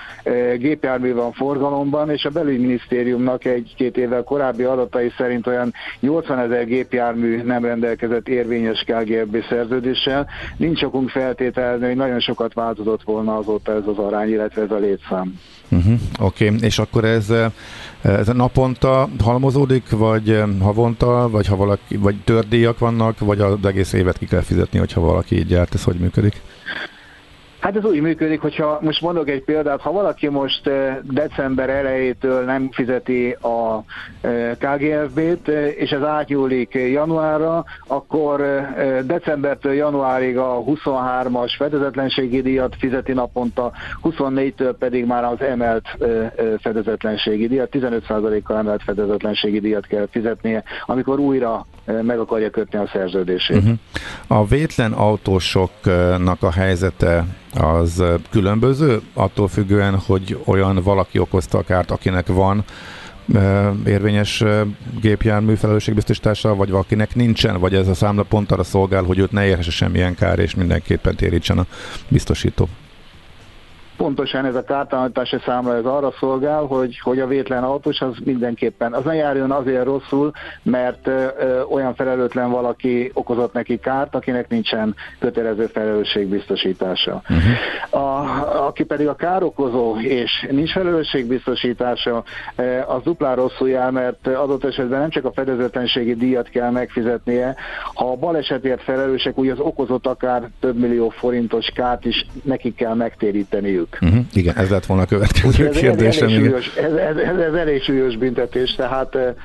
Speaker 7: gépjármű van forgalomban, és a belügyminisztériumnak egy-két évvel korábbi adatai szerint olyan 80 ezer gépjármű nem rendelkezett érvényes KGFB szerződéssel. Nincs okunk feltételezni, hogy nagyon sokat változott volna azóta ez az arány, illetve ez a létszám.
Speaker 4: Uh-huh, Oké, okay. és akkor ez, ez naponta halmozódik, vagy havonta, vagy ha valaki, vagy tördíjak vannak, vagy az egész évet ki kell fizetni, hogyha valaki így gyárt, ez hogy működik?
Speaker 7: Hát ez úgy működik, hogyha most mondok egy példát, ha valaki most december elejétől nem fizeti a KGFB-t, és ez átnyúlik januárra, akkor decembertől januárig a 23-as fedezetlenségi díjat fizeti naponta, 24-től pedig már az emelt fedezetlenségi díjat, 15%-kal emelt fedezetlenségi díjat kell fizetnie, amikor újra meg akarja kötni a szerződését. Uh-huh.
Speaker 4: A vétlen autósoknak a helyzete az különböző, attól függően, hogy olyan valaki okozta a kárt, akinek van érvényes gépjármű felelősségbiztosítása, vagy valakinek nincsen, vagy ez a számla pont arra szolgál, hogy őt ne érhesse semmilyen kár, és mindenképpen térítsen a biztosító.
Speaker 7: Pontosan ez a kártalanítási számla ez arra szolgál, hogy, hogy a vétlen autós az mindenképpen, az ne járjon azért rosszul, mert ö, ö, olyan felelőtlen valaki okozott neki kárt, akinek nincsen kötelező felelősségbiztosítása. Uh-huh. A, aki pedig a károkozó és nincs felelősségbiztosítása, az duplán rosszul jár, mert adott esetben nem csak a fedezetlenségi díjat kell megfizetnie, ha a balesetért felelősek, úgy az okozott akár több millió forintos kárt is nekik kell megtéríteniük
Speaker 4: ők. Uh-huh. Igen, ez lett volna a következő
Speaker 7: ez
Speaker 4: kérdés.
Speaker 7: Ez, súlyos, ez, ez, ez, ez elég súlyos büntetés, tehát... E,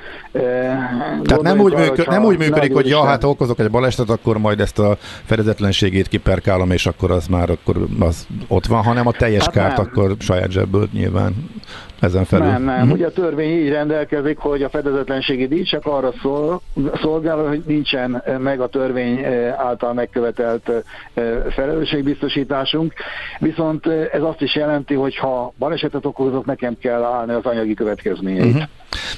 Speaker 4: tehát nem úgy, működ, nem úgy működik, hogy ja, hát okozok egy balesetet, akkor majd ezt a fedezetlenségét kiperkálom, és akkor az már akkor az ott van, hanem a teljes hát kárt nem. akkor saját zsebből nyilván ezen felül.
Speaker 7: Nem, nem. Uh-huh. Ugye a törvény így rendelkezik, hogy a fedezetlenségi díj csak arra szól, szolgál, hogy nincsen meg a törvény által megkövetelt felelősségbiztosításunk, viszont ez azt is jelenti, hogy ha balesetet okozok, nekem kell állni az anyagi következményeit. Uh-huh.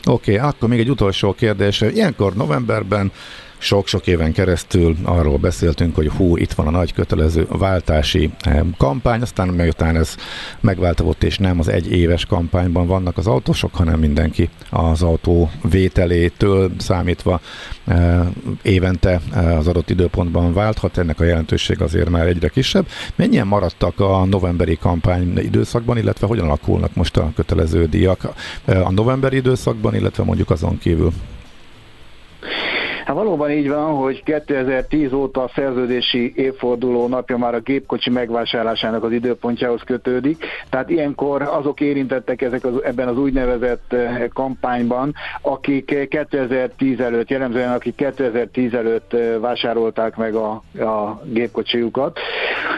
Speaker 4: Oké, okay, akkor még egy utolsó kérdés. Ilyenkor novemberben sok-sok éven keresztül arról beszéltünk, hogy hú, itt van a nagy kötelező váltási eh, kampány, aztán miután ez megváltozott, és nem az egy éves kampányban vannak az autósok, hanem mindenki az autó vételétől számítva eh, évente eh, az adott időpontban válthat, ennek a jelentőség azért már egyre kisebb. Mennyien maradtak a novemberi kampány időszakban, illetve hogyan alakulnak most a kötelező díjak a novemberi időszakban, illetve mondjuk azon kívül?
Speaker 7: Hát valóban így van, hogy 2010 óta a szerződési évforduló napja már a gépkocsi megvásárlásának az időpontjához kötődik, tehát ilyenkor azok érintettek ezek az, ebben az úgynevezett eh, kampányban, akik 2010 előtt, jellemzően akik 2010 előtt eh, vásárolták meg a, a gépkocsijukat,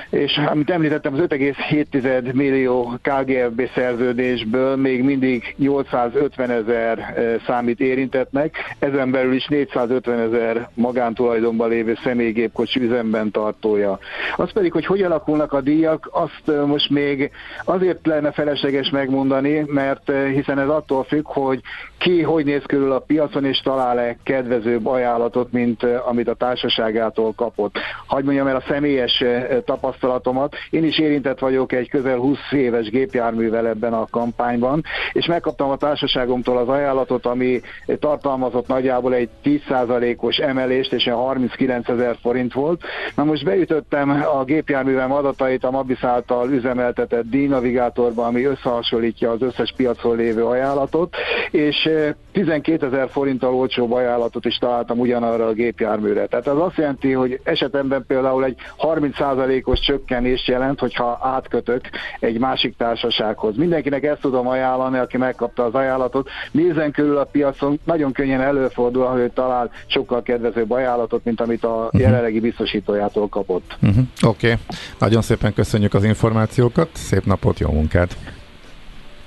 Speaker 7: és amit említettem, az 5,7 millió KGFB szerződésből még mindig 850 ezer eh, számít érintetnek, ezen belül is 450 ezer magántulajdonban lévő személygépkocsi üzemben tartója. Az pedig, hogy hogy alakulnak a díjak, azt most még azért lenne felesleges megmondani, mert hiszen ez attól függ, hogy ki hogy néz körül a piacon, és talál-e kedvezőbb ajánlatot, mint amit a társaságától kapott. Hagy mondjam el a személyes tapasztalatomat. Én is érintett vagyok egy közel 20 éves gépjárművel ebben a kampányban, és megkaptam a társaságomtól az ajánlatot, ami tartalmazott nagyjából egy 10% százalékos emelést, és ilyen 39 ezer forint volt. Na most beütöttem a gépjárművem adatait a Mabis által üzemeltetett D-navigátorba, ami összehasonlítja az összes piacon lévő ajánlatot, és 12 eh, ezer forinttal olcsóbb ajánlatot is találtam ugyanarra a gépjárműre. Tehát az azt jelenti, hogy esetemben például egy 30%-os csökkenést jelent, hogyha átkötök egy másik társasághoz. Mindenkinek ezt tudom ajánlani, aki megkapta az ajánlatot. Nézzen körül a piacon, nagyon könnyen előfordul, hogy talál sokkal kedvezőbb ajánlatot, mint amit a uh-huh. jelenlegi biztosítójától kapott.
Speaker 4: Uh-huh. Oké, okay. nagyon szépen köszönjük az információkat, szép napot, jó munkát!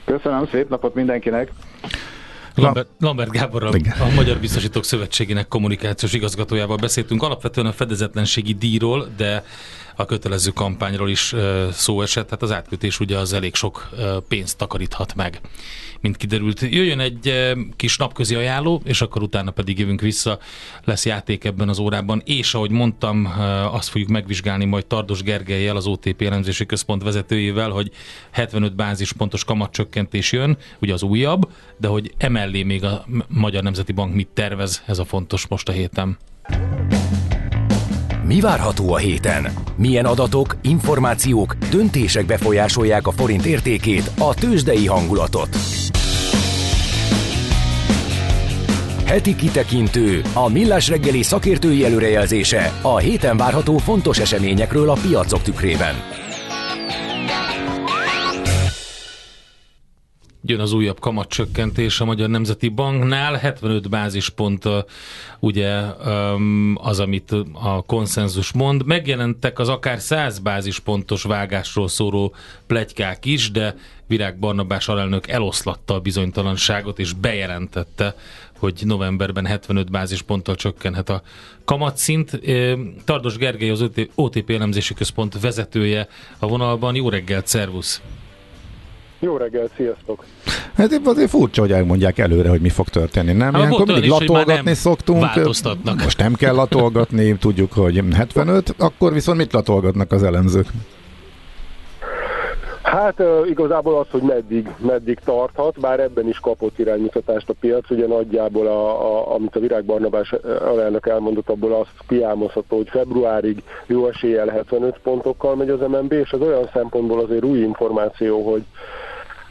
Speaker 7: Köszönöm, szép napot mindenkinek!
Speaker 3: Lambert, Lambert Gáborral, a Magyar Biztosítók Szövetségének kommunikációs igazgatójával beszéltünk alapvetően a fedezetlenségi díjról, de a kötelező kampányról is szó esett, tehát az átkötés ugye az elég sok pénzt takaríthat meg mint kiderült. Jöjjön egy kis napközi ajánló, és akkor utána pedig jövünk vissza. Lesz játék ebben az órában, és ahogy mondtam, azt fogjuk megvizsgálni majd Tardos Gergelyel, az OTP elemzési központ vezetőjével, hogy 75 bázispontos kamatcsökkentés jön, ugye az újabb, de hogy emellé még a Magyar Nemzeti Bank mit tervez, ez a fontos most a héten.
Speaker 6: Mi várható a héten? Milyen adatok, információk, döntések befolyásolják a forint értékét, a tőzsdei hangulatot? Heti kitekintő, a millás reggeli szakértői előrejelzése a héten várható fontos eseményekről a piacok tükrében.
Speaker 3: Jön az újabb kamatcsökkentés a Magyar Nemzeti Banknál, 75 bázispont ugye az, amit a konszenzus mond. Megjelentek az akár 100 bázispontos vágásról szóló plegykák is, de Virág Barnabás alelnök eloszlatta a bizonytalanságot és bejelentette, hogy novemberben 75 bázisponttal csökkenhet a kamatszint. Tardos Gergely az OTP elemzési központ vezetője a vonalban. Jó reggelt, szervusz!
Speaker 8: Jó reggelt, sziasztok!
Speaker 4: Hát azért furcsa, hogy elmondják előre, hogy mi fog történni. Nem, hát, ilyenkor mindig is, latolgatni nem szoktunk. Most nem kell latolgatni, tudjuk, hogy 75, akkor viszont mit latolgatnak az elemzők?
Speaker 8: Hát igazából az, hogy meddig, meddig tarthat, bár ebben is kapott iránymutatást a piac, ugye nagyjából, a, a, amit a Virág Barnabás alelnök elmondott, abból azt kiálmozható, hogy februárig jó eséllyel 75 pontokkal megy az MNB, és az olyan szempontból azért új információ, hogy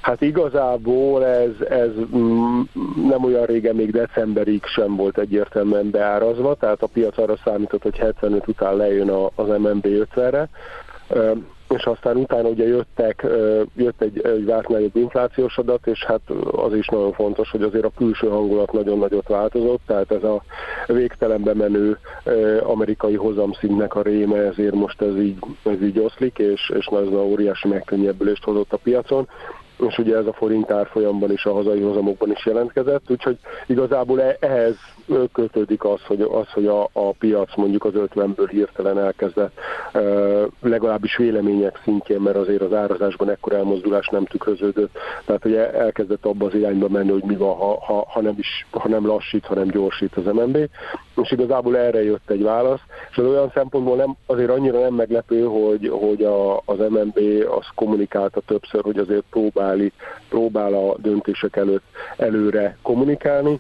Speaker 8: Hát igazából ez, ez mm, nem olyan régen, még decemberig sem volt egyértelműen beárazva, tehát a piac arra számított, hogy 75 után lejön az MNB 50-re és aztán utána ugye jöttek, jött egy, egy várt nagyobb inflációs adat, és hát az is nagyon fontos, hogy azért a külső hangulat nagyon nagyot változott, tehát ez a végtelenbe menő amerikai hozamszintnek a réme, ezért most ez így, ez így oszlik, és, és ez a óriási megkönnyebbülést hozott a piacon és ugye ez a forint árfolyamban is a hazai hozamokban is jelentkezett, úgyhogy igazából e- ehhez kötődik az, hogy, az, hogy a, a piac mondjuk az 50-ből hirtelen elkezdett legalábbis vélemények szintjén, mert azért az árazásban ekkor elmozdulás nem tükröződött, tehát hogy elkezdett abba az irányba menni, hogy mi van, ha, ha, ha, nem, is, ha nem lassít, hanem gyorsít az MNB, és igazából erre jött egy válasz, és az olyan szempontból nem, azért annyira nem meglepő, hogy, hogy a, az MNB az kommunikálta többször, hogy azért próbáli, próbál a döntések előtt előre kommunikálni,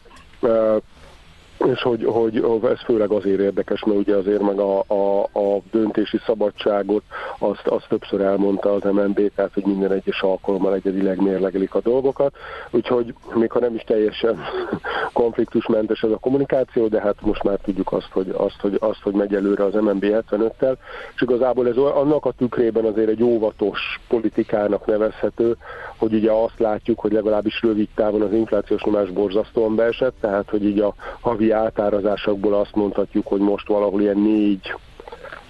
Speaker 8: és hogy, hogy ez főleg azért érdekes, mert ugye azért meg a, a, a döntési szabadságot azt, azt többször elmondta az MNB, tehát hogy minden egyes alkalommal egyedileg mérlegelik a dolgokat, úgyhogy még ha nem is teljesen konfliktusmentes ez a kommunikáció, de hát most már tudjuk azt, hogy, azt, hogy, azt, hogy megy előre az MNB 75-tel, és igazából ez annak a tükrében azért egy óvatos politikának nevezhető, hogy ugye azt látjuk, hogy legalábbis rövid távon az inflációs nyomás borzasztóan beesett, tehát hogy így a havi átárazásokból azt mondhatjuk, hogy most valahol ilyen 4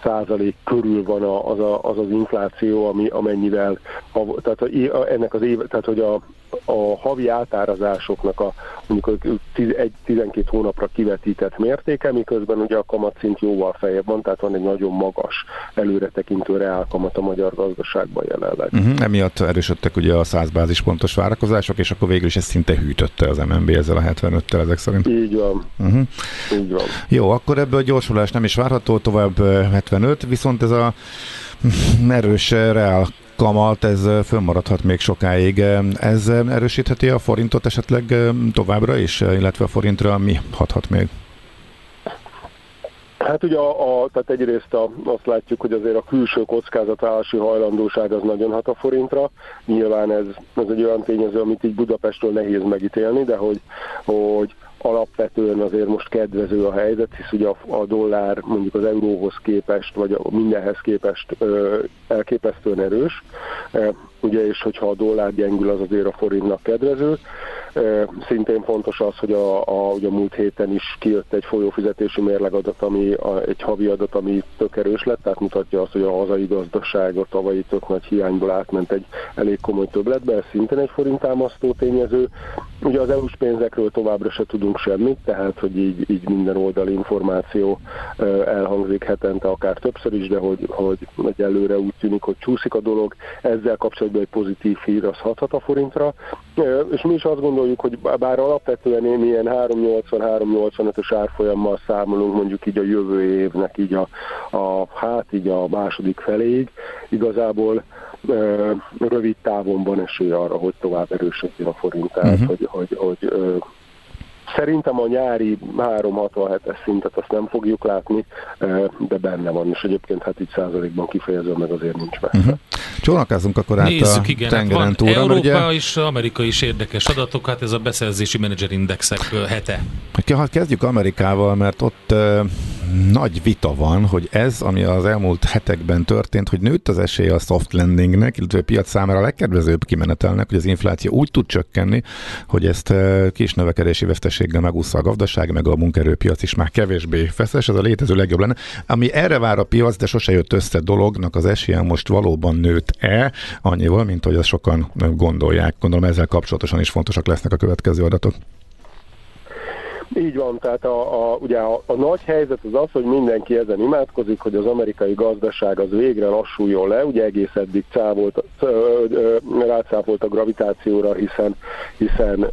Speaker 8: százalék körül van az, a, az az infláció, ami, amennyivel, a, tehát a, ennek az év, tehát hogy a, a havi átárazásoknak a mondjuk egy 12 hónapra kivetített mértéke, miközben ugye a kamatszint jóval feljebb van, tehát van egy nagyon magas előretekintő reálkamat a magyar gazdaságban jelenleg.
Speaker 4: Uh-huh, emiatt erősödtek ugye a 100 bázispontos várakozások, és akkor végül is ez szinte hűtötte az MNB ezzel a 75-tel ezek szerint.
Speaker 8: Így van. Uh-huh. Így van.
Speaker 4: Jó, akkor ebből a gyorsulás nem is várható, tovább 75, viszont ez a erős reál kamat, ez fönnmaradhat még sokáig. Ez erősítheti a forintot esetleg továbbra is, illetve a forintra mi hathat még?
Speaker 8: Hát ugye a, a, tehát egyrészt a, azt látjuk, hogy azért a külső kockázatállási hajlandóság az nagyon hat a forintra. Nyilván ez, ez egy olyan tényező, amit így Budapestről nehéz megítélni, de hogy, hogy alapvetően azért most kedvező a helyzet, hisz ugye a, a dollár mondjuk az euróhoz képest, vagy a mindenhez képest ö, elképesztően erős, e, ugye, és hogyha a dollár gyengül, az azért a forintnak kedvező. Szintén fontos az, hogy a, a, ugye a múlt héten is kijött egy folyófizetési mérlegadat, ami a, egy havi adat, ami tök erős lett, tehát mutatja azt, hogy a hazai gazdaság a tavalyi tök nagy hiányból átment egy elég komoly többletbe, ez szintén egy forintámasztó tényező. Ugye az EU-s pénzekről továbbra se tudunk semmit, tehát hogy így, így minden oldali információ elhangzik hetente, akár többször is, de hogy, hogy, előre úgy tűnik, hogy csúszik a dolog. Ezzel kapcsolatban egy pozitív hír az hathat a forintra, és mi is azt gondoljuk, hogy bár alapvetően én ilyen 3,80-3,85-ös árfolyammal számolunk mondjuk így a jövő évnek így a, a hát így a második feléig, igazából rövid távon van esély arra, hogy tovább erősödjön a forint, tehát uh-huh. hogy, hogy, hogy Szerintem a nyári 367-es szintet azt nem fogjuk látni, de benne van, és egyébként hát így százalékban kifejező meg azért nincs messze. Uh-huh.
Speaker 4: Csónakázunk akkor át Nézzük, a igen, tengeren hát túlra.
Speaker 3: Európa ugye... és Amerika is érdekes adatok, hát ez a beszerzési menedzserindexek hete.
Speaker 4: Hát kezdjük Amerikával, mert ott uh, nagy vita van, hogy ez, ami az elmúlt hetekben történt, hogy nőtt az esély a soft landingnek, illetve a piac számára a legkedvezőbb kimenetelnek, hogy az infláció úgy tud csökkenni, hogy ezt kis növekedési veszteséggel megúszza a gazdaság, meg a munkerőpiac is már kevésbé feszes, ez a létező legjobb lenne. Ami erre vár a piac, de sose jött össze dolognak az esélye most valóban nőtt-e, annyival, mint hogy azt sokan gondolják. Gondolom ezzel kapcsolatosan is fontosak lesznek a következő adatok.
Speaker 8: Így van, tehát a, a, ugye a, a nagy helyzet az az, hogy mindenki ezen imádkozik, hogy az amerikai gazdaság az végre lassuljon le, ugye egész eddig cávolt, rácáfolt a gravitációra, hiszen, hiszen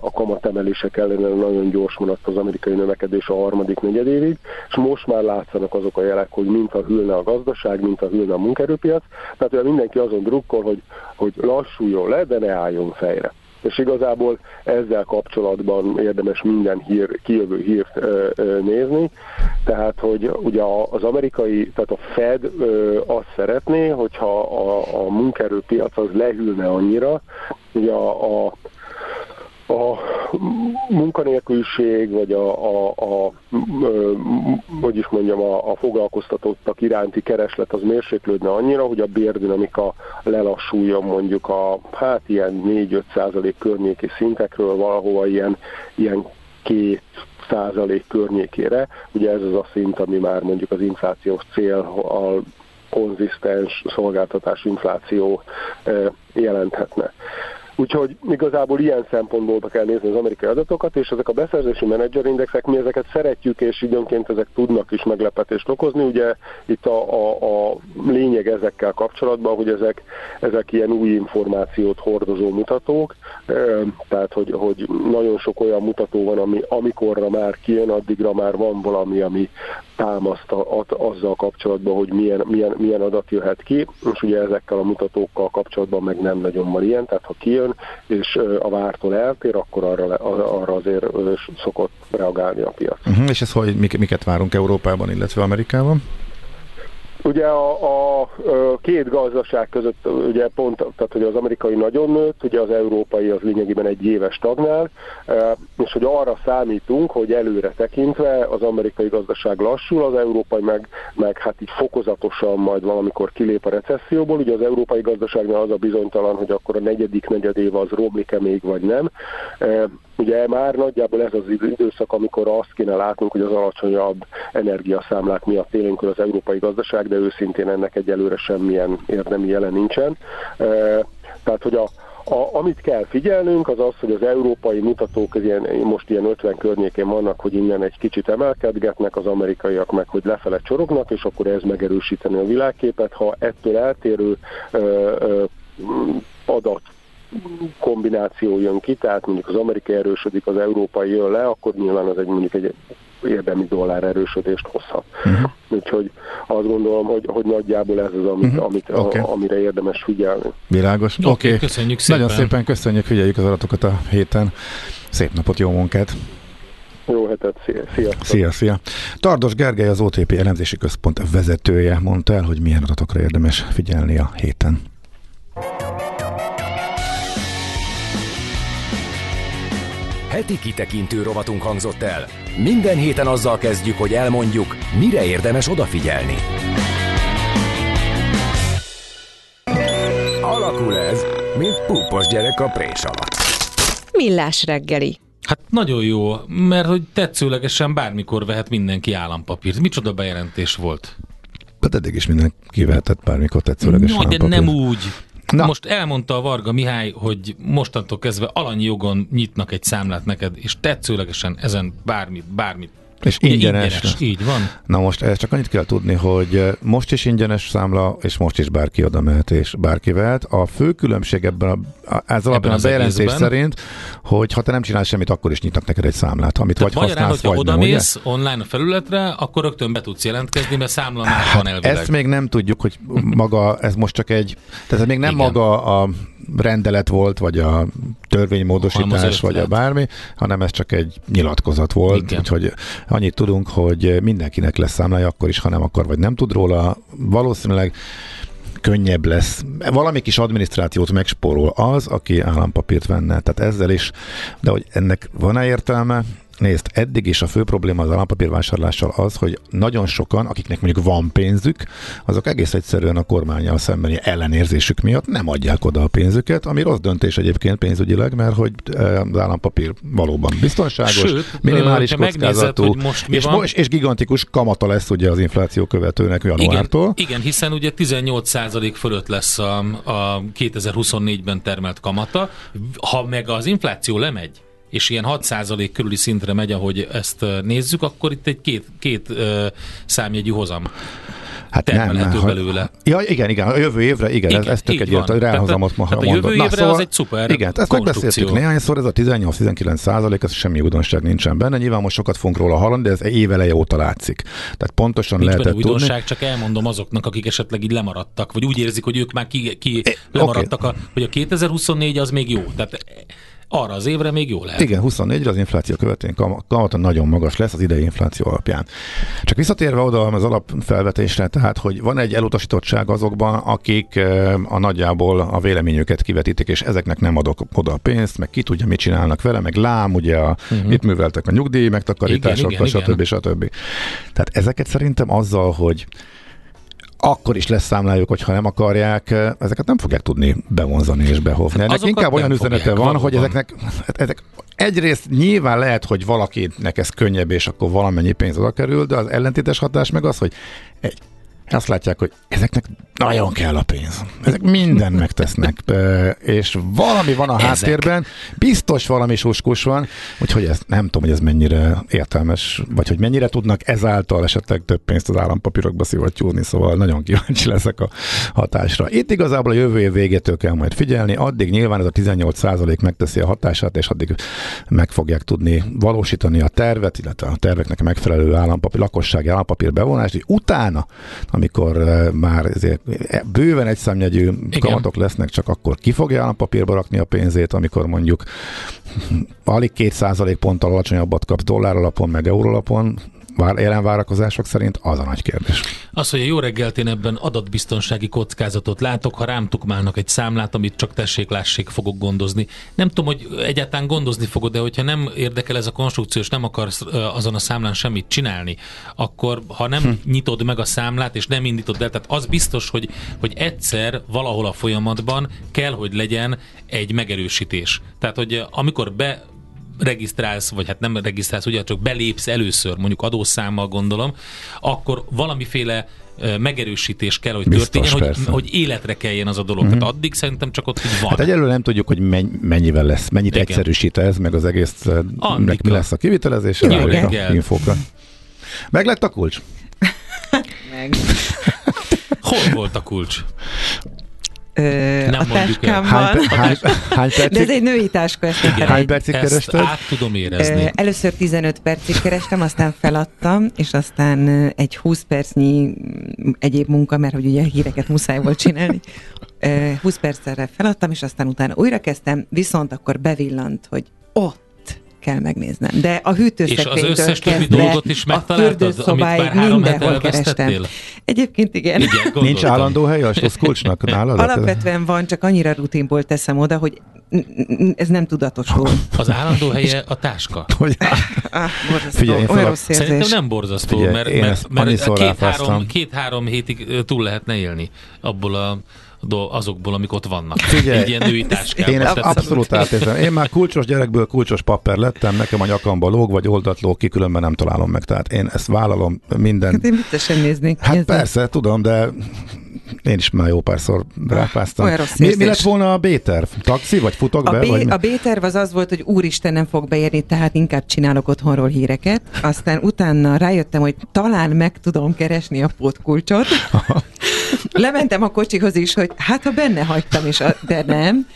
Speaker 8: a kamatemelések ellenére nagyon gyors maradt az amerikai növekedés a harmadik negyedévig, és most már látszanak azok a jelek, hogy mint a hűlne a gazdaság, mint a hűlne a munkerőpiac, tehát ugye mindenki azon drukkol, hogy, hogy lassuljon le, de ne álljon fejre és igazából ezzel kapcsolatban érdemes minden hír, kijövő hírt ö, ö, nézni. Tehát, hogy ugye az amerikai, tehát a Fed ö, azt szeretné, hogyha a, a munkerőpiac az lehűlne annyira, ugye a, a a munkanélküliség, vagy a, a, a, hogy is mondjam, a, a foglalkoztatottak iránti kereslet az mérséklődne annyira, hogy a bérdinamika lelassuljon mondjuk a hát ilyen 4-5 százalék környéki szintekről valahova ilyen, ilyen két százalék környékére. Ugye ez az a szint, ami már mondjuk az inflációs cél a konzisztens szolgáltatás infláció jelenthetne. Úgyhogy igazából ilyen szempontból kell nézni az amerikai adatokat, és ezek a beszerzési menedzserindexek, mi ezeket szeretjük, és időnként ezek tudnak is meglepetést okozni. Ugye itt a, a, a lényeg ezekkel kapcsolatban, hogy ezek, ezek ilyen új információt hordozó mutatók, tehát hogy, hogy nagyon sok olyan mutató van, ami amikorra már kijön, addigra már van valami, ami támaszt azzal kapcsolatban, hogy milyen, milyen, milyen adat jöhet ki, és ugye ezekkel a mutatókkal kapcsolatban meg nem nagyon van ilyen, tehát ha kijön, és a vártól eltér, akkor arra, arra azért szokott reagálni a piac.
Speaker 4: Uh-huh, és ez hogy, miket várunk Európában, illetve Amerikában?
Speaker 8: Ugye a, a, két gazdaság között ugye pont, tehát hogy az amerikai nagyon nőtt, ugye az európai az lényegében egy éves tagnál, és hogy arra számítunk, hogy előre tekintve az amerikai gazdaság lassul, az európai meg, meg hát így fokozatosan majd valamikor kilép a recesszióból. Ugye az európai gazdaságnál az a bizonytalan, hogy akkor a negyedik negyedév az romlik-e még vagy nem. Ugye már nagyjából ez az időszak, amikor azt kéne látnunk, hogy az alacsonyabb energiaszámlák miatt élénkül az európai gazdaság, de őszintén ennek egyelőre semmilyen érdemi jelen nincsen. Tehát, hogy a, a, amit kell figyelnünk, az az, hogy az európai mutatók ilyen, most ilyen 50 környékén vannak, hogy innen egy kicsit emelkedgetnek, az amerikaiak meg, hogy lefele csorognak, és akkor ez megerősíteni a világképet. Ha ettől eltérő ö, ö, adat kombináció jön ki, tehát mondjuk az amerikai erősödik, az európai jön le, akkor nyilván az egy mondjuk egy érdemi dollár erősödést hozhat. Uh-huh. Úgyhogy azt gondolom, hogy, hogy nagyjából ez az, amit, uh-huh. amit, okay. a, amire érdemes figyelni.
Speaker 4: Világos. Oké, okay. okay. köszönjük szépen. Nagyon szépen köszönjük, figyeljük az adatokat a héten. Szép napot, jó munkát!
Speaker 8: Jó hetet, szia, szia.
Speaker 4: Szia, szia. Tardos Gergely, az OTP elemzési központ vezetője mondta el, hogy milyen adatokra érdemes figyelni a héten.
Speaker 6: Heti kitekintő rovatunk hangzott el. Minden héten azzal kezdjük, hogy elmondjuk, mire érdemes odafigyelni. Alakul ez, mint púpos gyerek a prés alatt.
Speaker 1: Millás reggeli.
Speaker 3: Hát nagyon jó, mert hogy tetszőlegesen bármikor vehet mindenki állampapírt. Micsoda bejelentés volt.
Speaker 4: Hát eddig is mindenki vehetett bármikor tetszőlegesen
Speaker 3: No, de
Speaker 4: állampapírt.
Speaker 3: nem úgy.
Speaker 4: Na.
Speaker 3: Most elmondta a Varga Mihály, hogy mostantól kezdve alanyi jogon nyitnak egy számlát neked, és tetszőlegesen ezen bármit, bármit.
Speaker 4: És ingyenes lesz.
Speaker 3: Így van.
Speaker 4: Na most ez csak annyit kell tudni, hogy eh, most is ingyenes számla, és most is bárki oda mehet, és bárki vehet. A fő különbség ebben a, a- ez alapján a
Speaker 3: az
Speaker 4: bejelentés
Speaker 3: egészben.
Speaker 4: szerint, hogy ha te nem csinálsz semmit, akkor is nyitnak neked egy számlát, amit
Speaker 3: Tehát
Speaker 4: vagy
Speaker 3: magyarán,
Speaker 4: használsz, vagy nem, ugye?
Speaker 3: odamész online a felületre, akkor rögtön be tudsz jelentkezni, mert számla már van elvileg.
Speaker 4: Hát Ezt még nem tudjuk, hogy maga, ez most csak egy, tehát ez még nem
Speaker 3: Igen.
Speaker 4: maga a rendelet volt, vagy a törvénymódosítás, vagy a bármi, hanem ez csak egy nyilatkozat volt,
Speaker 3: Igen.
Speaker 4: úgyhogy annyit tudunk, hogy mindenkinek lesz számlája, akkor is, ha nem akar, vagy nem tud róla. Valószínűleg könnyebb lesz. Valami kis adminisztrációt megspórol az, aki állampapírt venne. Tehát ezzel is, de hogy ennek van-e értelme? Nézd, eddig is a fő probléma az állampapírvásárlással az, hogy nagyon sokan, akiknek mondjuk van pénzük, azok egész egyszerűen a kormányjal szembeni ellenérzésük miatt nem adják oda a pénzüket, ami rossz döntés egyébként pénzügyileg, mert hogy eh, az állampapír valóban biztonságos,
Speaker 3: Sőt,
Speaker 4: minimális
Speaker 3: megnézed,
Speaker 4: kockázatú,
Speaker 3: hogy most
Speaker 4: és,
Speaker 3: van-
Speaker 4: mo- és gigantikus kamata lesz ugye az infláció követőnek januártól.
Speaker 3: Igen, igen, hiszen ugye 18% fölött lesz a, a 2024-ben termelt kamata. Ha meg az infláció lemegy, és ilyen 6% körüli szintre megy, ahogy ezt nézzük, akkor itt egy két, két számjegyű hozam
Speaker 4: Hát
Speaker 3: termelhető
Speaker 4: ha-
Speaker 3: belőle.
Speaker 4: Ja, igen, igen, a jövő évre, igen, igen ez, ez tök egyértelmű, ráhozamot ma
Speaker 3: tehát a jövő
Speaker 4: mondod.
Speaker 3: évre az egy szuper
Speaker 4: Igen, ezt megbeszéltük néhányszor, ez a 18-19 százalék, ez semmi újdonság nincsen benne, nyilván most sokat fogunk róla hallani, de ez éveleje óta látszik. Tehát pontosan
Speaker 3: Nincs
Speaker 4: lehetett tudni.
Speaker 3: újdonság, csak elmondom azoknak, akik esetleg így lemaradtak, vagy úgy érzik, hogy ők már ki, ki
Speaker 4: oké.
Speaker 3: lemaradtak, a, hogy a 2024 az még jó. Tehát arra az évre még jó lehet.
Speaker 4: Igen, 24-re az infláció követően kam- kamata nagyon magas lesz az idei infláció alapján. Csak visszatérve oda az alapfelvetésre, tehát, hogy van egy elutasítottság azokban, akik a nagyjából a véleményüket kivetítik, és ezeknek nem adok oda a pénzt, meg ki tudja, mit csinálnak vele, meg lám, ugye, a, uh-huh. mit műveltek a nyugdíj, megtakarításokkal,
Speaker 3: igen,
Speaker 4: stb. stb. Tehát ezeket szerintem azzal, hogy akkor is lesz számlájuk, hogyha nem akarják, eh, ezeket nem fogják tudni bevonzani és behovni. Ennek
Speaker 3: Azokat
Speaker 4: inkább olyan üzenete
Speaker 3: fogják,
Speaker 4: van,
Speaker 3: valóban.
Speaker 4: hogy ezeknek, hát ezek egyrészt nyilván lehet, hogy valakinek ez könnyebb, és akkor valamennyi pénz oda kerül, de az ellentétes hatás meg az, hogy egy, azt látják, hogy ezeknek nagyon kell a pénz. Ezek mindent megtesznek, és valami van a
Speaker 3: Ezek.
Speaker 4: háttérben, biztos valami suskus van, úgyhogy ez, nem tudom, hogy ez mennyire értelmes, vagy hogy mennyire tudnak ezáltal esetleg több pénzt az állampapírokba szivattyúzni, szóval nagyon kíváncsi leszek a hatásra. Itt igazából a jövő év végétől kell majd figyelni, addig nyilván ez a 18% megteszi a hatását, és addig meg fogják tudni valósítani a tervet, illetve a terveknek megfelelő állampapír, lakossági állampapír bevonást, hogy utána, amikor már ezért bőven egy számjegyű kamatok lesznek, csak akkor ki fogja állampapírba rakni a pénzét, amikor mondjuk alig két százalék ponttal alacsonyabbat kap dollár alapon, meg euró alapon, vár, jelen várakozások szerint az a nagy kérdés.
Speaker 3: Az, hogy a jó reggelt én ebben adatbiztonsági kockázatot látok, ha rám tukmálnak egy számlát, amit csak tessék, lássék, fogok gondozni. Nem tudom, hogy egyáltalán gondozni fogod, de hogyha nem érdekel ez a konstrukció, és nem akarsz azon a számlán semmit csinálni, akkor ha nem hm. nyitod meg a számlát, és nem indítod el, tehát az biztos, hogy, hogy egyszer valahol a folyamatban kell, hogy legyen egy megerősítés. Tehát, hogy amikor be regisztrálsz, vagy hát nem regisztrálsz, ugye csak belépsz először, mondjuk adószámmal gondolom, akkor valamiféle megerősítés kell, hogy
Speaker 4: Biztos,
Speaker 3: történjen, hogy,
Speaker 4: persze.
Speaker 3: hogy életre keljen az a dolog. Mm-hmm. Tehát addig szerintem csak ott így van.
Speaker 4: Hát egyelőre nem tudjuk, hogy menny- mennyivel lesz, mennyit
Speaker 3: Igen.
Speaker 4: egyszerűsít ez, meg az egész, meg mi lesz a várjuk a infókra. Meg lett a kulcs?
Speaker 9: Meg.
Speaker 3: Hol volt a kulcs?
Speaker 9: Ö,
Speaker 3: Nem
Speaker 9: a táskámban.
Speaker 4: Hány, hány, hány
Speaker 9: De ez
Speaker 4: percig,
Speaker 9: egy női táska, ezt ne
Speaker 4: hány percig
Speaker 3: Ezt
Speaker 4: kerested?
Speaker 3: át tudom
Speaker 9: Ö,
Speaker 3: érezni.
Speaker 9: Először 15 percig kerestem, aztán feladtam, és aztán egy 20 percnyi egyéb munka, mert hogy ugye híreket muszáj volt csinálni. Ö, 20 percre feladtam, és aztán utána újra kezdtem, viszont akkor bevillant, hogy ott kell megnéznem. De a
Speaker 3: És az
Speaker 9: hűtőszekrénytől
Speaker 3: összes többi
Speaker 9: kezdve
Speaker 3: dolgot is
Speaker 9: a
Speaker 3: megtaláltad, amit
Speaker 9: fürdőszobáig
Speaker 3: már három
Speaker 9: kerestem. Egyébként igen.
Speaker 3: Igen,
Speaker 4: Nincs állandó hely a kulcsnak nálad?
Speaker 9: Alapvetően van, csak annyira rutinból teszem oda, hogy ez nem tudatosul.
Speaker 3: Az állandó helye a táska.
Speaker 4: Hogy,
Speaker 9: Ah, borzasztó,
Speaker 4: Figyelj,
Speaker 9: olyan rossz érzés.
Speaker 3: Szerintem nem borzasztó,
Speaker 4: Figyelj,
Speaker 3: mert, mert, mert két-három, két-három hétig túl lehetne élni abból a, azokból, amik ott vannak.
Speaker 4: Figyelj,
Speaker 3: Egy ilyen női táskában.
Speaker 4: Én ezt abszolút átérzem. Én már kulcsos gyerekből kulcsos papper lettem, nekem a nyakamba lóg, vagy oldat lóg ki, különben nem találom meg. Tehát én ezt vállalom minden.
Speaker 9: Hát én viccesen néznék.
Speaker 4: Hát
Speaker 9: ezzel.
Speaker 4: persze, tudom, de én is már jó párszor rápáztam.
Speaker 9: Olyan rossz
Speaker 4: Mi, mi
Speaker 9: érzés.
Speaker 4: lett volna a B-terv? Taxi, vagy futok
Speaker 9: A,
Speaker 4: be?
Speaker 9: B,
Speaker 4: vagy mi?
Speaker 9: a B-terv az az volt, hogy úristen nem fog beérni, tehát inkább csinálok otthonról híreket. Aztán utána rájöttem, hogy talán meg tudom keresni a pótkulcsot. Lementem a kocsihoz is, hogy hát ha benne hagytam is, a- de nem.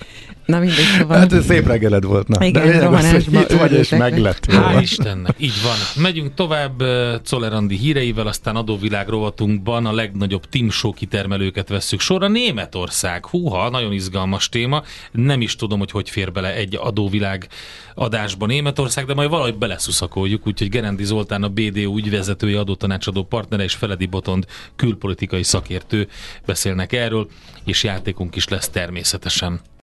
Speaker 9: Na mindegy, szóval...
Speaker 4: Hát ez szép reggeled volt. Na.
Speaker 9: Igen,
Speaker 4: de az, itt vagy, és meglett.
Speaker 3: Hál'. Istennek, így van. Megyünk tovább eh, Czoller Andi híreivel, aztán adóvilág rovatunkban a legnagyobb Show kitermelőket vesszük sorra. Németország, húha, nagyon izgalmas téma. Nem is tudom, hogy hogy fér bele egy adóvilág adásba Németország, de majd valahogy beleszuszakoljuk, úgyhogy Gerendi Zoltán a BDO ügyvezetője, adótanácsadó partnere és Feledi Botond külpolitikai szakértő beszélnek erről, és játékunk is lesz természetesen.